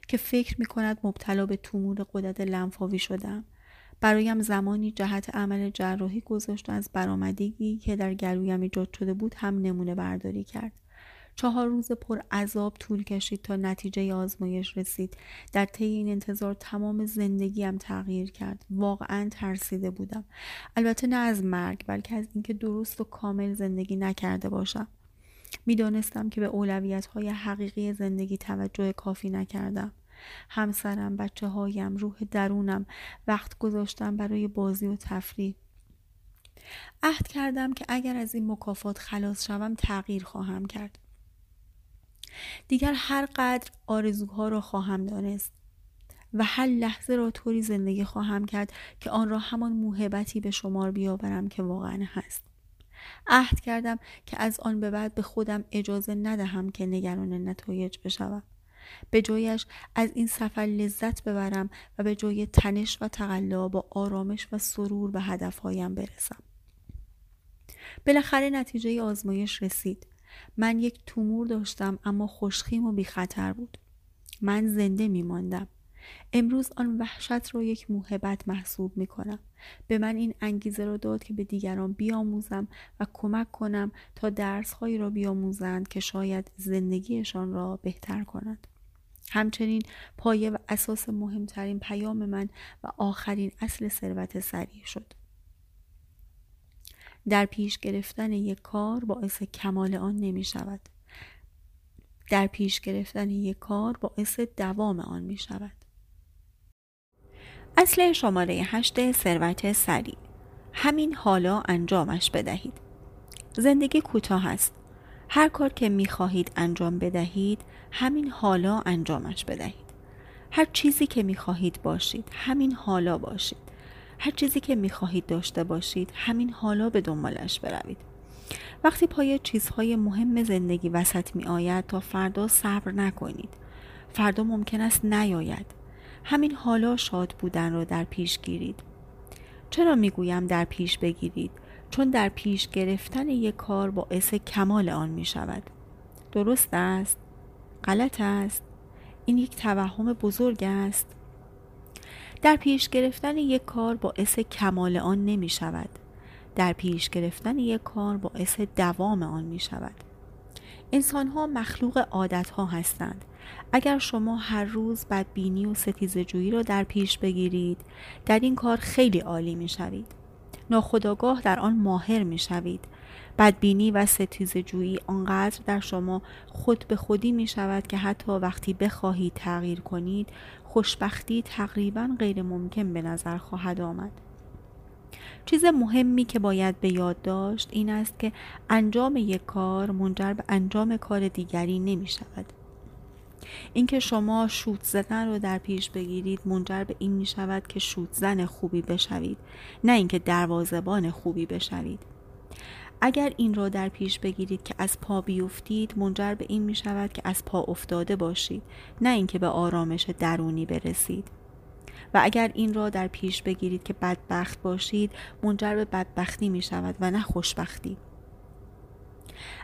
که فکر می کند مبتلا به تومور قدرت لنفاوی شدم. برایم زمانی جهت عمل جراحی گذاشت و از برآمدگی که در گلویم ایجاد شده بود هم نمونه برداری کرد. چهار روز پر عذاب طول کشید تا نتیجه آزمایش رسید. در طی این انتظار تمام زندگیم تغییر کرد. واقعا ترسیده بودم. البته نه از مرگ بلکه از اینکه درست و کامل زندگی نکرده باشم. می‌دانستم که به اولویت های حقیقی زندگی توجه کافی نکردم. همسرم بچه هایم روح درونم وقت گذاشتم برای بازی و تفریح. عهد کردم که اگر از این مکافات خلاص شوم تغییر خواهم کرد. دیگر هر قدر آرزوها را خواهم دانست و هر لحظه را طوری زندگی خواهم کرد که آن را همان موهبتی به شمار بیاورم که واقعا هست. عهد کردم که از آن به بعد به خودم اجازه ندهم که نگران نتایج بشوم. به جایش از این سفر لذت ببرم و به جای تنش و تقلا با آرامش و سرور به هدفهایم برسم. بالاخره نتیجه آزمایش رسید. من یک تومور داشتم اما خوشخیم و بی خطر بود من زنده می ماندم امروز آن وحشت را یک موهبت محسوب می کنم. به من این انگیزه را داد که به دیگران بیاموزم و کمک کنم تا درسهایی را بیاموزند که شاید زندگیشان را بهتر کند. همچنین پایه و اساس مهمترین پیام من و آخرین اصل ثروت سریع شد. در پیش گرفتن یک کار باعث کمال آن نمی شود. در پیش گرفتن یک کار باعث دوام آن می شود. اصل شماره هشت ثروت سریع همین حالا انجامش بدهید. زندگی کوتاه است. هر کار که می خواهید انجام بدهید همین حالا انجامش بدهید. هر چیزی که می خواهید باشید همین حالا باشید. هر چیزی که می خواهید داشته باشید همین حالا به دنبالش بروید. وقتی پای چیزهای مهم زندگی وسط می آید تا فردا صبر نکنید. فردا ممکن است نیاید. همین حالا شاد بودن را در پیش گیرید. چرا می گویم در پیش بگیرید؟ چون در پیش گرفتن یک کار باعث کمال آن می شود. درست است؟ غلط است؟ این یک توهم بزرگ است؟ در پیش گرفتن یک کار باعث کمال آن نمی شود. در پیش گرفتن یک کار باعث دوام آن می شود. انسان ها مخلوق عادت ها هستند. اگر شما هر روز بدبینی و ستیزجویی را در پیش بگیرید در این کار خیلی عالی می شوید. ناخداگاه در آن ماهر می شوید. بدبینی و ستیزجویی آنقدر در شما خود به خودی می شود که حتی وقتی بخواهید تغییر کنید خوشبختی تقریبا غیر ممکن به نظر خواهد آمد. چیز مهمی که باید به یاد داشت این است که انجام یک کار منجر به انجام کار دیگری نمی شود. اینکه شما شوت زدن رو در پیش بگیرید منجر به این می شود که شوت زن خوبی بشوید نه اینکه دروازبان خوبی بشوید اگر این را در پیش بگیرید که از پا بیفتید منجر به این می شود که از پا افتاده باشید نه اینکه به آرامش درونی برسید. و اگر این را در پیش بگیرید که بدبخت باشید منجر به بدبختی می شود و نه خوشبختی.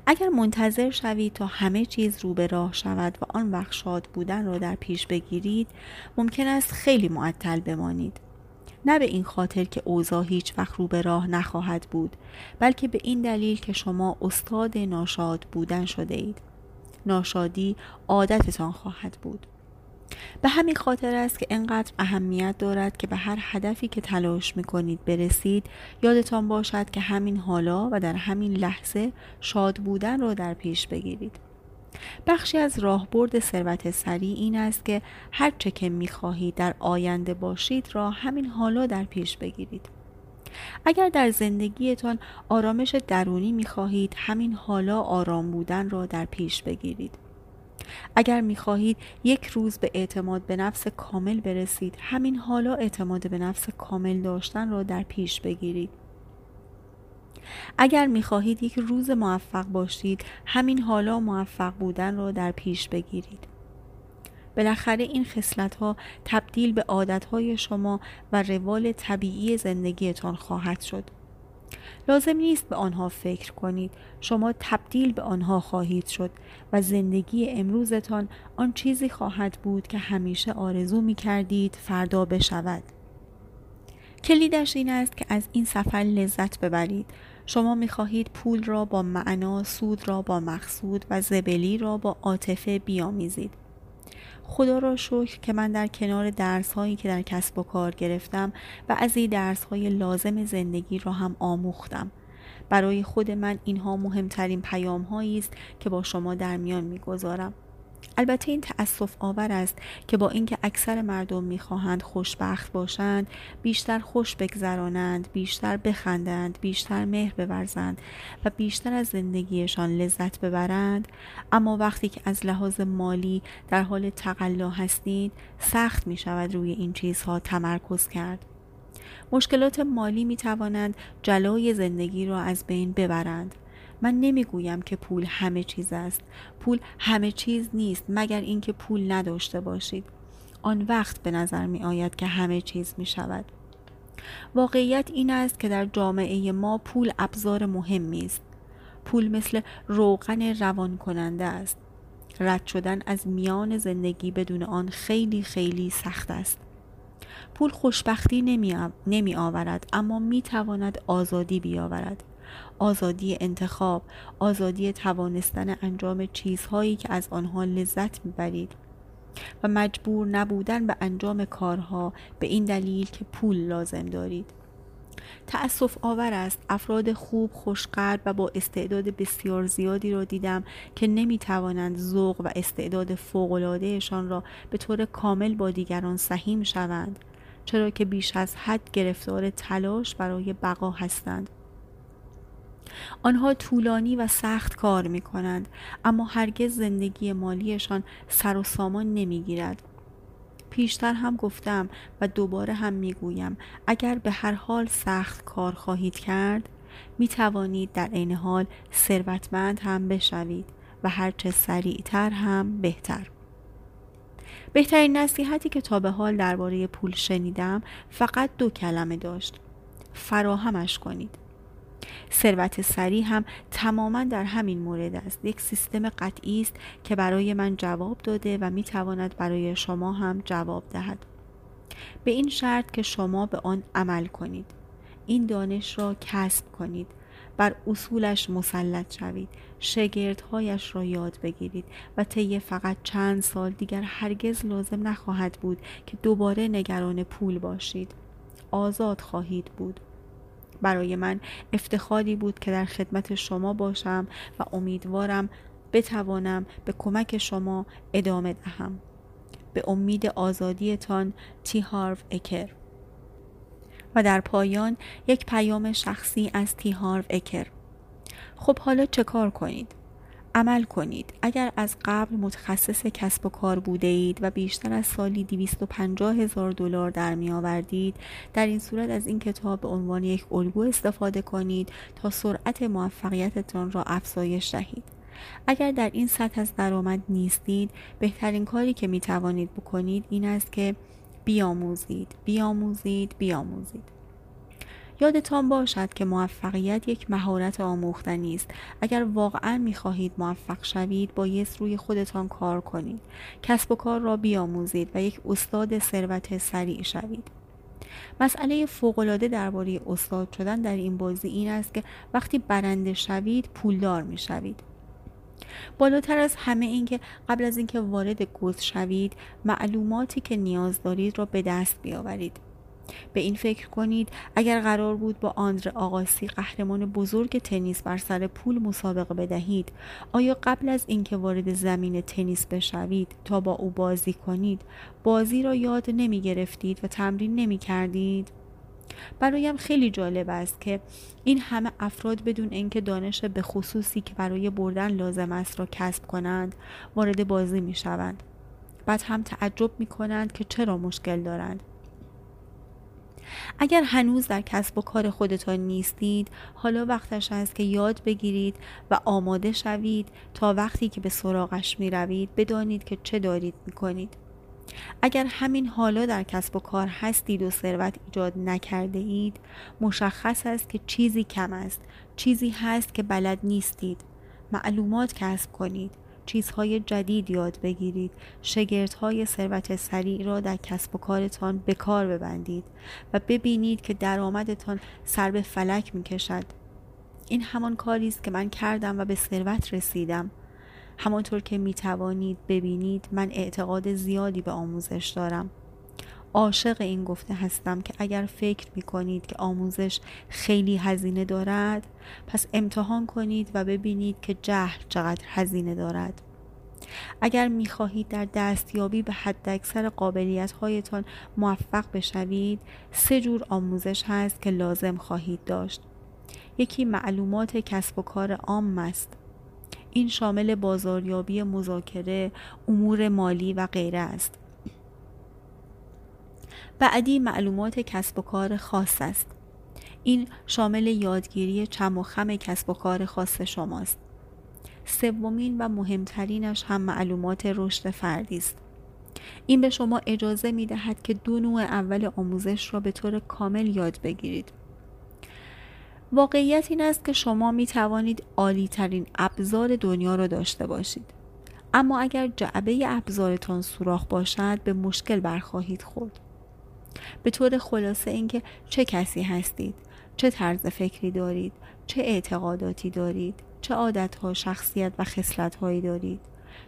اگر منتظر شوید تا همه چیز رو به راه شود و آن وقت شاد بودن را در پیش بگیرید ممکن است خیلی معطل بمانید. نه به این خاطر که اوضاع هیچ وقت رو به راه نخواهد بود بلکه به این دلیل که شما استاد ناشاد بودن شده اید. ناشادی عادتتان خواهد بود. به همین خاطر است که انقدر اهمیت دارد که به هر هدفی که تلاش می‌کنید برسید یادتان باشد که همین حالا و در همین لحظه شاد بودن را در پیش بگیرید. بخشی از راهبرد ثروت سریع این است که هر چه که می‌خواهید در آینده باشید را همین حالا در پیش بگیرید. اگر در زندگیتان آرامش درونی می‌خواهید همین حالا آرام بودن را در پیش بگیرید. اگر می‌خواهید یک روز به اعتماد به نفس کامل برسید همین حالا اعتماد به نفس کامل داشتن را در پیش بگیرید. اگر می‌خواهید یک روز موفق باشید همین حالا موفق بودن را در پیش بگیرید. بالاخره این خصلت ها تبدیل به عادت های شما و روال طبیعی زندگیتان خواهد شد. لازم نیست به آنها فکر کنید. شما تبدیل به آنها خواهید شد و زندگی امروزتان آن چیزی خواهد بود که همیشه آرزو می کردید فردا بشود. کلیدش این است که از این سفر لذت ببرید. شما می خواهید پول را با معنا سود را با مقصود و زبلی را با عاطفه بیامیزید. خدا را شکر که من در کنار درس هایی که در کسب و کار گرفتم و از این درس های لازم زندگی را هم آموختم. برای خود من اینها مهمترین پیام هایی است که با شما در میان می‌گذارم. البته این تأسف آور است که با اینکه اکثر مردم می‌خواهند خوشبخت باشند بیشتر خوش بگذرانند بیشتر بخندند بیشتر مهر بورزند و بیشتر از زندگیشان لذت ببرند. اما وقتی که از لحاظ مالی در حال تقلا هستید سخت می شود روی این چیزها تمرکز کرد. مشکلات مالی می توانند جلای زندگی را از بین ببرند. من نمی‌گویم که پول همه چیز است. پول همه چیز نیست مگر اینکه پول نداشته باشید. آن وقت به نظر می آید که همه چیز می شود واقعیت این است که در جامعه ما پول ابزار مهمی است. پول مثل روغن روان کننده است. رد شدن از میان زندگی بدون آن خیلی خیلی سخت است. پول خوشبختی نمی, آورد اما می تواند آزادی بیاورد. آزادی انتخاب آزادی توانستن انجام چیزهایی که از آنها لذت می‌برید و مجبور نبودن به انجام کارها به این دلیل که پول لازم دارید. تأسف آور است. افراد خوب خوشقلب و با استعداد بسیار زیادی را دیدم که نمی توانند ذوق و استعداد فوق‌العادهشان را به طور کامل با دیگران سهیم شوند چرا که بیش از حد گرفتار تلاش برای بقا هستند. آنها طولانی و سخت کار می کنند اما هرگز زندگی مالیشان سر و سامان نمی گیرد. پیشتر هم گفتم و دوباره هم می گویم اگر به هر حال سخت کار خواهید کرد می توانید در عین حال ثروتمند هم بشوید و هرچه سریعتر هم بهتر. بهترین نصیحتی که تا به حال درباره پول شنیدم فقط دو کلمه داشت. فراهمش کنید. ثروت سری هم تماما در همین مورد است. یک سیستم قطعی است که برای من جواب داده و می تواند برای شما هم جواب دهد. به این شرط که شما به آن عمل کنید. این دانش را کسب کنید. بر اصولش مسلط شوید. شگردهایش را یاد بگیرید و طی فقط چند سال دیگر هرگز لازم نخواهد بود که دوباره نگران پول باشید. آزاد خواهید بود. برای من افتخاری بود که در خدمت شما باشم و امیدوارم بتوانم به کمک شما ادامه دهم. به امید آزادیتان تی هارو اکر. و در پایان یک پیام شخصی از تی هارو اکر. خب حالا چه کار کنید؟ عمل کنید. اگر از قبل متخصص کسب و کار بوده اید و بیشتر از سالی 250 هزار دلار در می آوردید در این صورت از این کتاب به عنوان یک الگو استفاده کنید تا سرعت موفقیتتان را افزایش دهید. اگر در این سطح از درآمد نیستید بهترین کاری که می توانید بکنید این است که بیاموزید. بیاموزید بیاموزید. یادتان باشد که موفقیت یک مهارت آموختنی است اگر واقعا می‌خواهید موفق شوید بایست روی خودتان کار کنید. کسب و کار را بیاموزید و یک استاد ثروت سریع شوید. مسئله فوقالعاده درباره استاد شدن در این بازی این است که وقتی برنده شوید پولدار می‌شوید. بالاتر از همه اینکه قبل از اینکه وارد گز شوید معلوماتی که نیاز دارید را به دست بیاورید. به این فکر کنید اگر قرار بود با آندر آقاسی قهرمان بزرگ تنیس بر سر پول مسابقه بدهید آیا قبل از اینکه وارد زمین تنیس بشوید تا با او بازی کنید بازی را یاد نمی گرفتید و تمرین نمی کردید؟ برایم خیلی جالب است که این همه افراد بدون اینکه دانش به خصوصی که برای بردن لازم است را کسب کنند وارد بازی می شوند. بعد هم تعجب می کنند که چرا مشکل دارند. اگر هنوز در کسب و کار خودتان نیستید حالا وقتش است که یاد بگیرید و آماده شوید تا وقتی که به سراغش می روید بدانید که چه دارید می کنید. اگر همین حالا در کسب و کار هستید و ثروت ایجاد نکرده اید مشخص است که چیزی کم است چیزی هست که بلد نیستید معلومات کسب کنید چیزهای جدید یاد بگیرید. شگردهای ثروت سریع را در کسب و کارتان به کار ببندید و ببینید که درآمدتان سر به فلک می کشد این همان کاری است که من کردم و به ثروت رسیدم. همانطور که می توانید ببینید من اعتقاد زیادی به آموزش دارم. عاشق این گفته هستم که اگر فکر می کنید که آموزش خیلی هزینه دارد پس امتحان کنید و ببینید که جهل چقدر هزینه دارد. اگر می خواهید در دستیابی به حد اکثر قابلیت هایتان موفق بشوید سه جور آموزش هست که لازم خواهید داشت. یکی معلومات کسب و کار عام است. این شامل بازاریابی مذاکره امور مالی و غیره است. بعدی معلومات کسب و کار خاص است. این شامل یادگیری چم و خم کسب و کار خاص شماست. سومین و مهمترینش هم معلومات رشد فردی است. این به شما اجازه می دهد که دو نوع اول آموزش را به طور کامل یاد بگیرید. واقعیت این است که شما می توانید عالی ترین ابزار دنیا را داشته باشید. اما اگر جعبه ابزارتان سوراخ باشد به مشکل برخواهید خورد. به طور خلاصه اینکه چه کسی هستید چه طرز فکری دارید چه اعتقاداتی دارید چه عادتها شخصیت و خصلتهایی دارید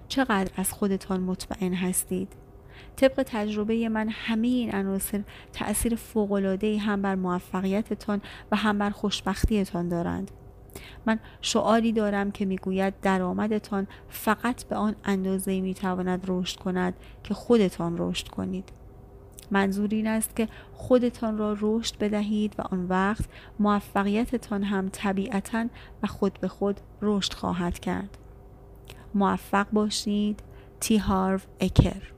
چقدر از خودتان مطمئن هستید. طبق تجربه من همه این عناصر تأثیر فوق‌العاده‌ای هم بر موفقیتتان و هم بر خوشبختیتان دارند. من شعاری دارم که می‌گوید درآمدتان فقط به آن اندازه می‌تواند رشد کند که خودتان رشد کنید. منظور این است که خودتان را رشد بدهید و آن وقت موفقیتتان هم طبیعتا و خود به خود رشد خواهد کرد. موفق باشید. تی هارو اکر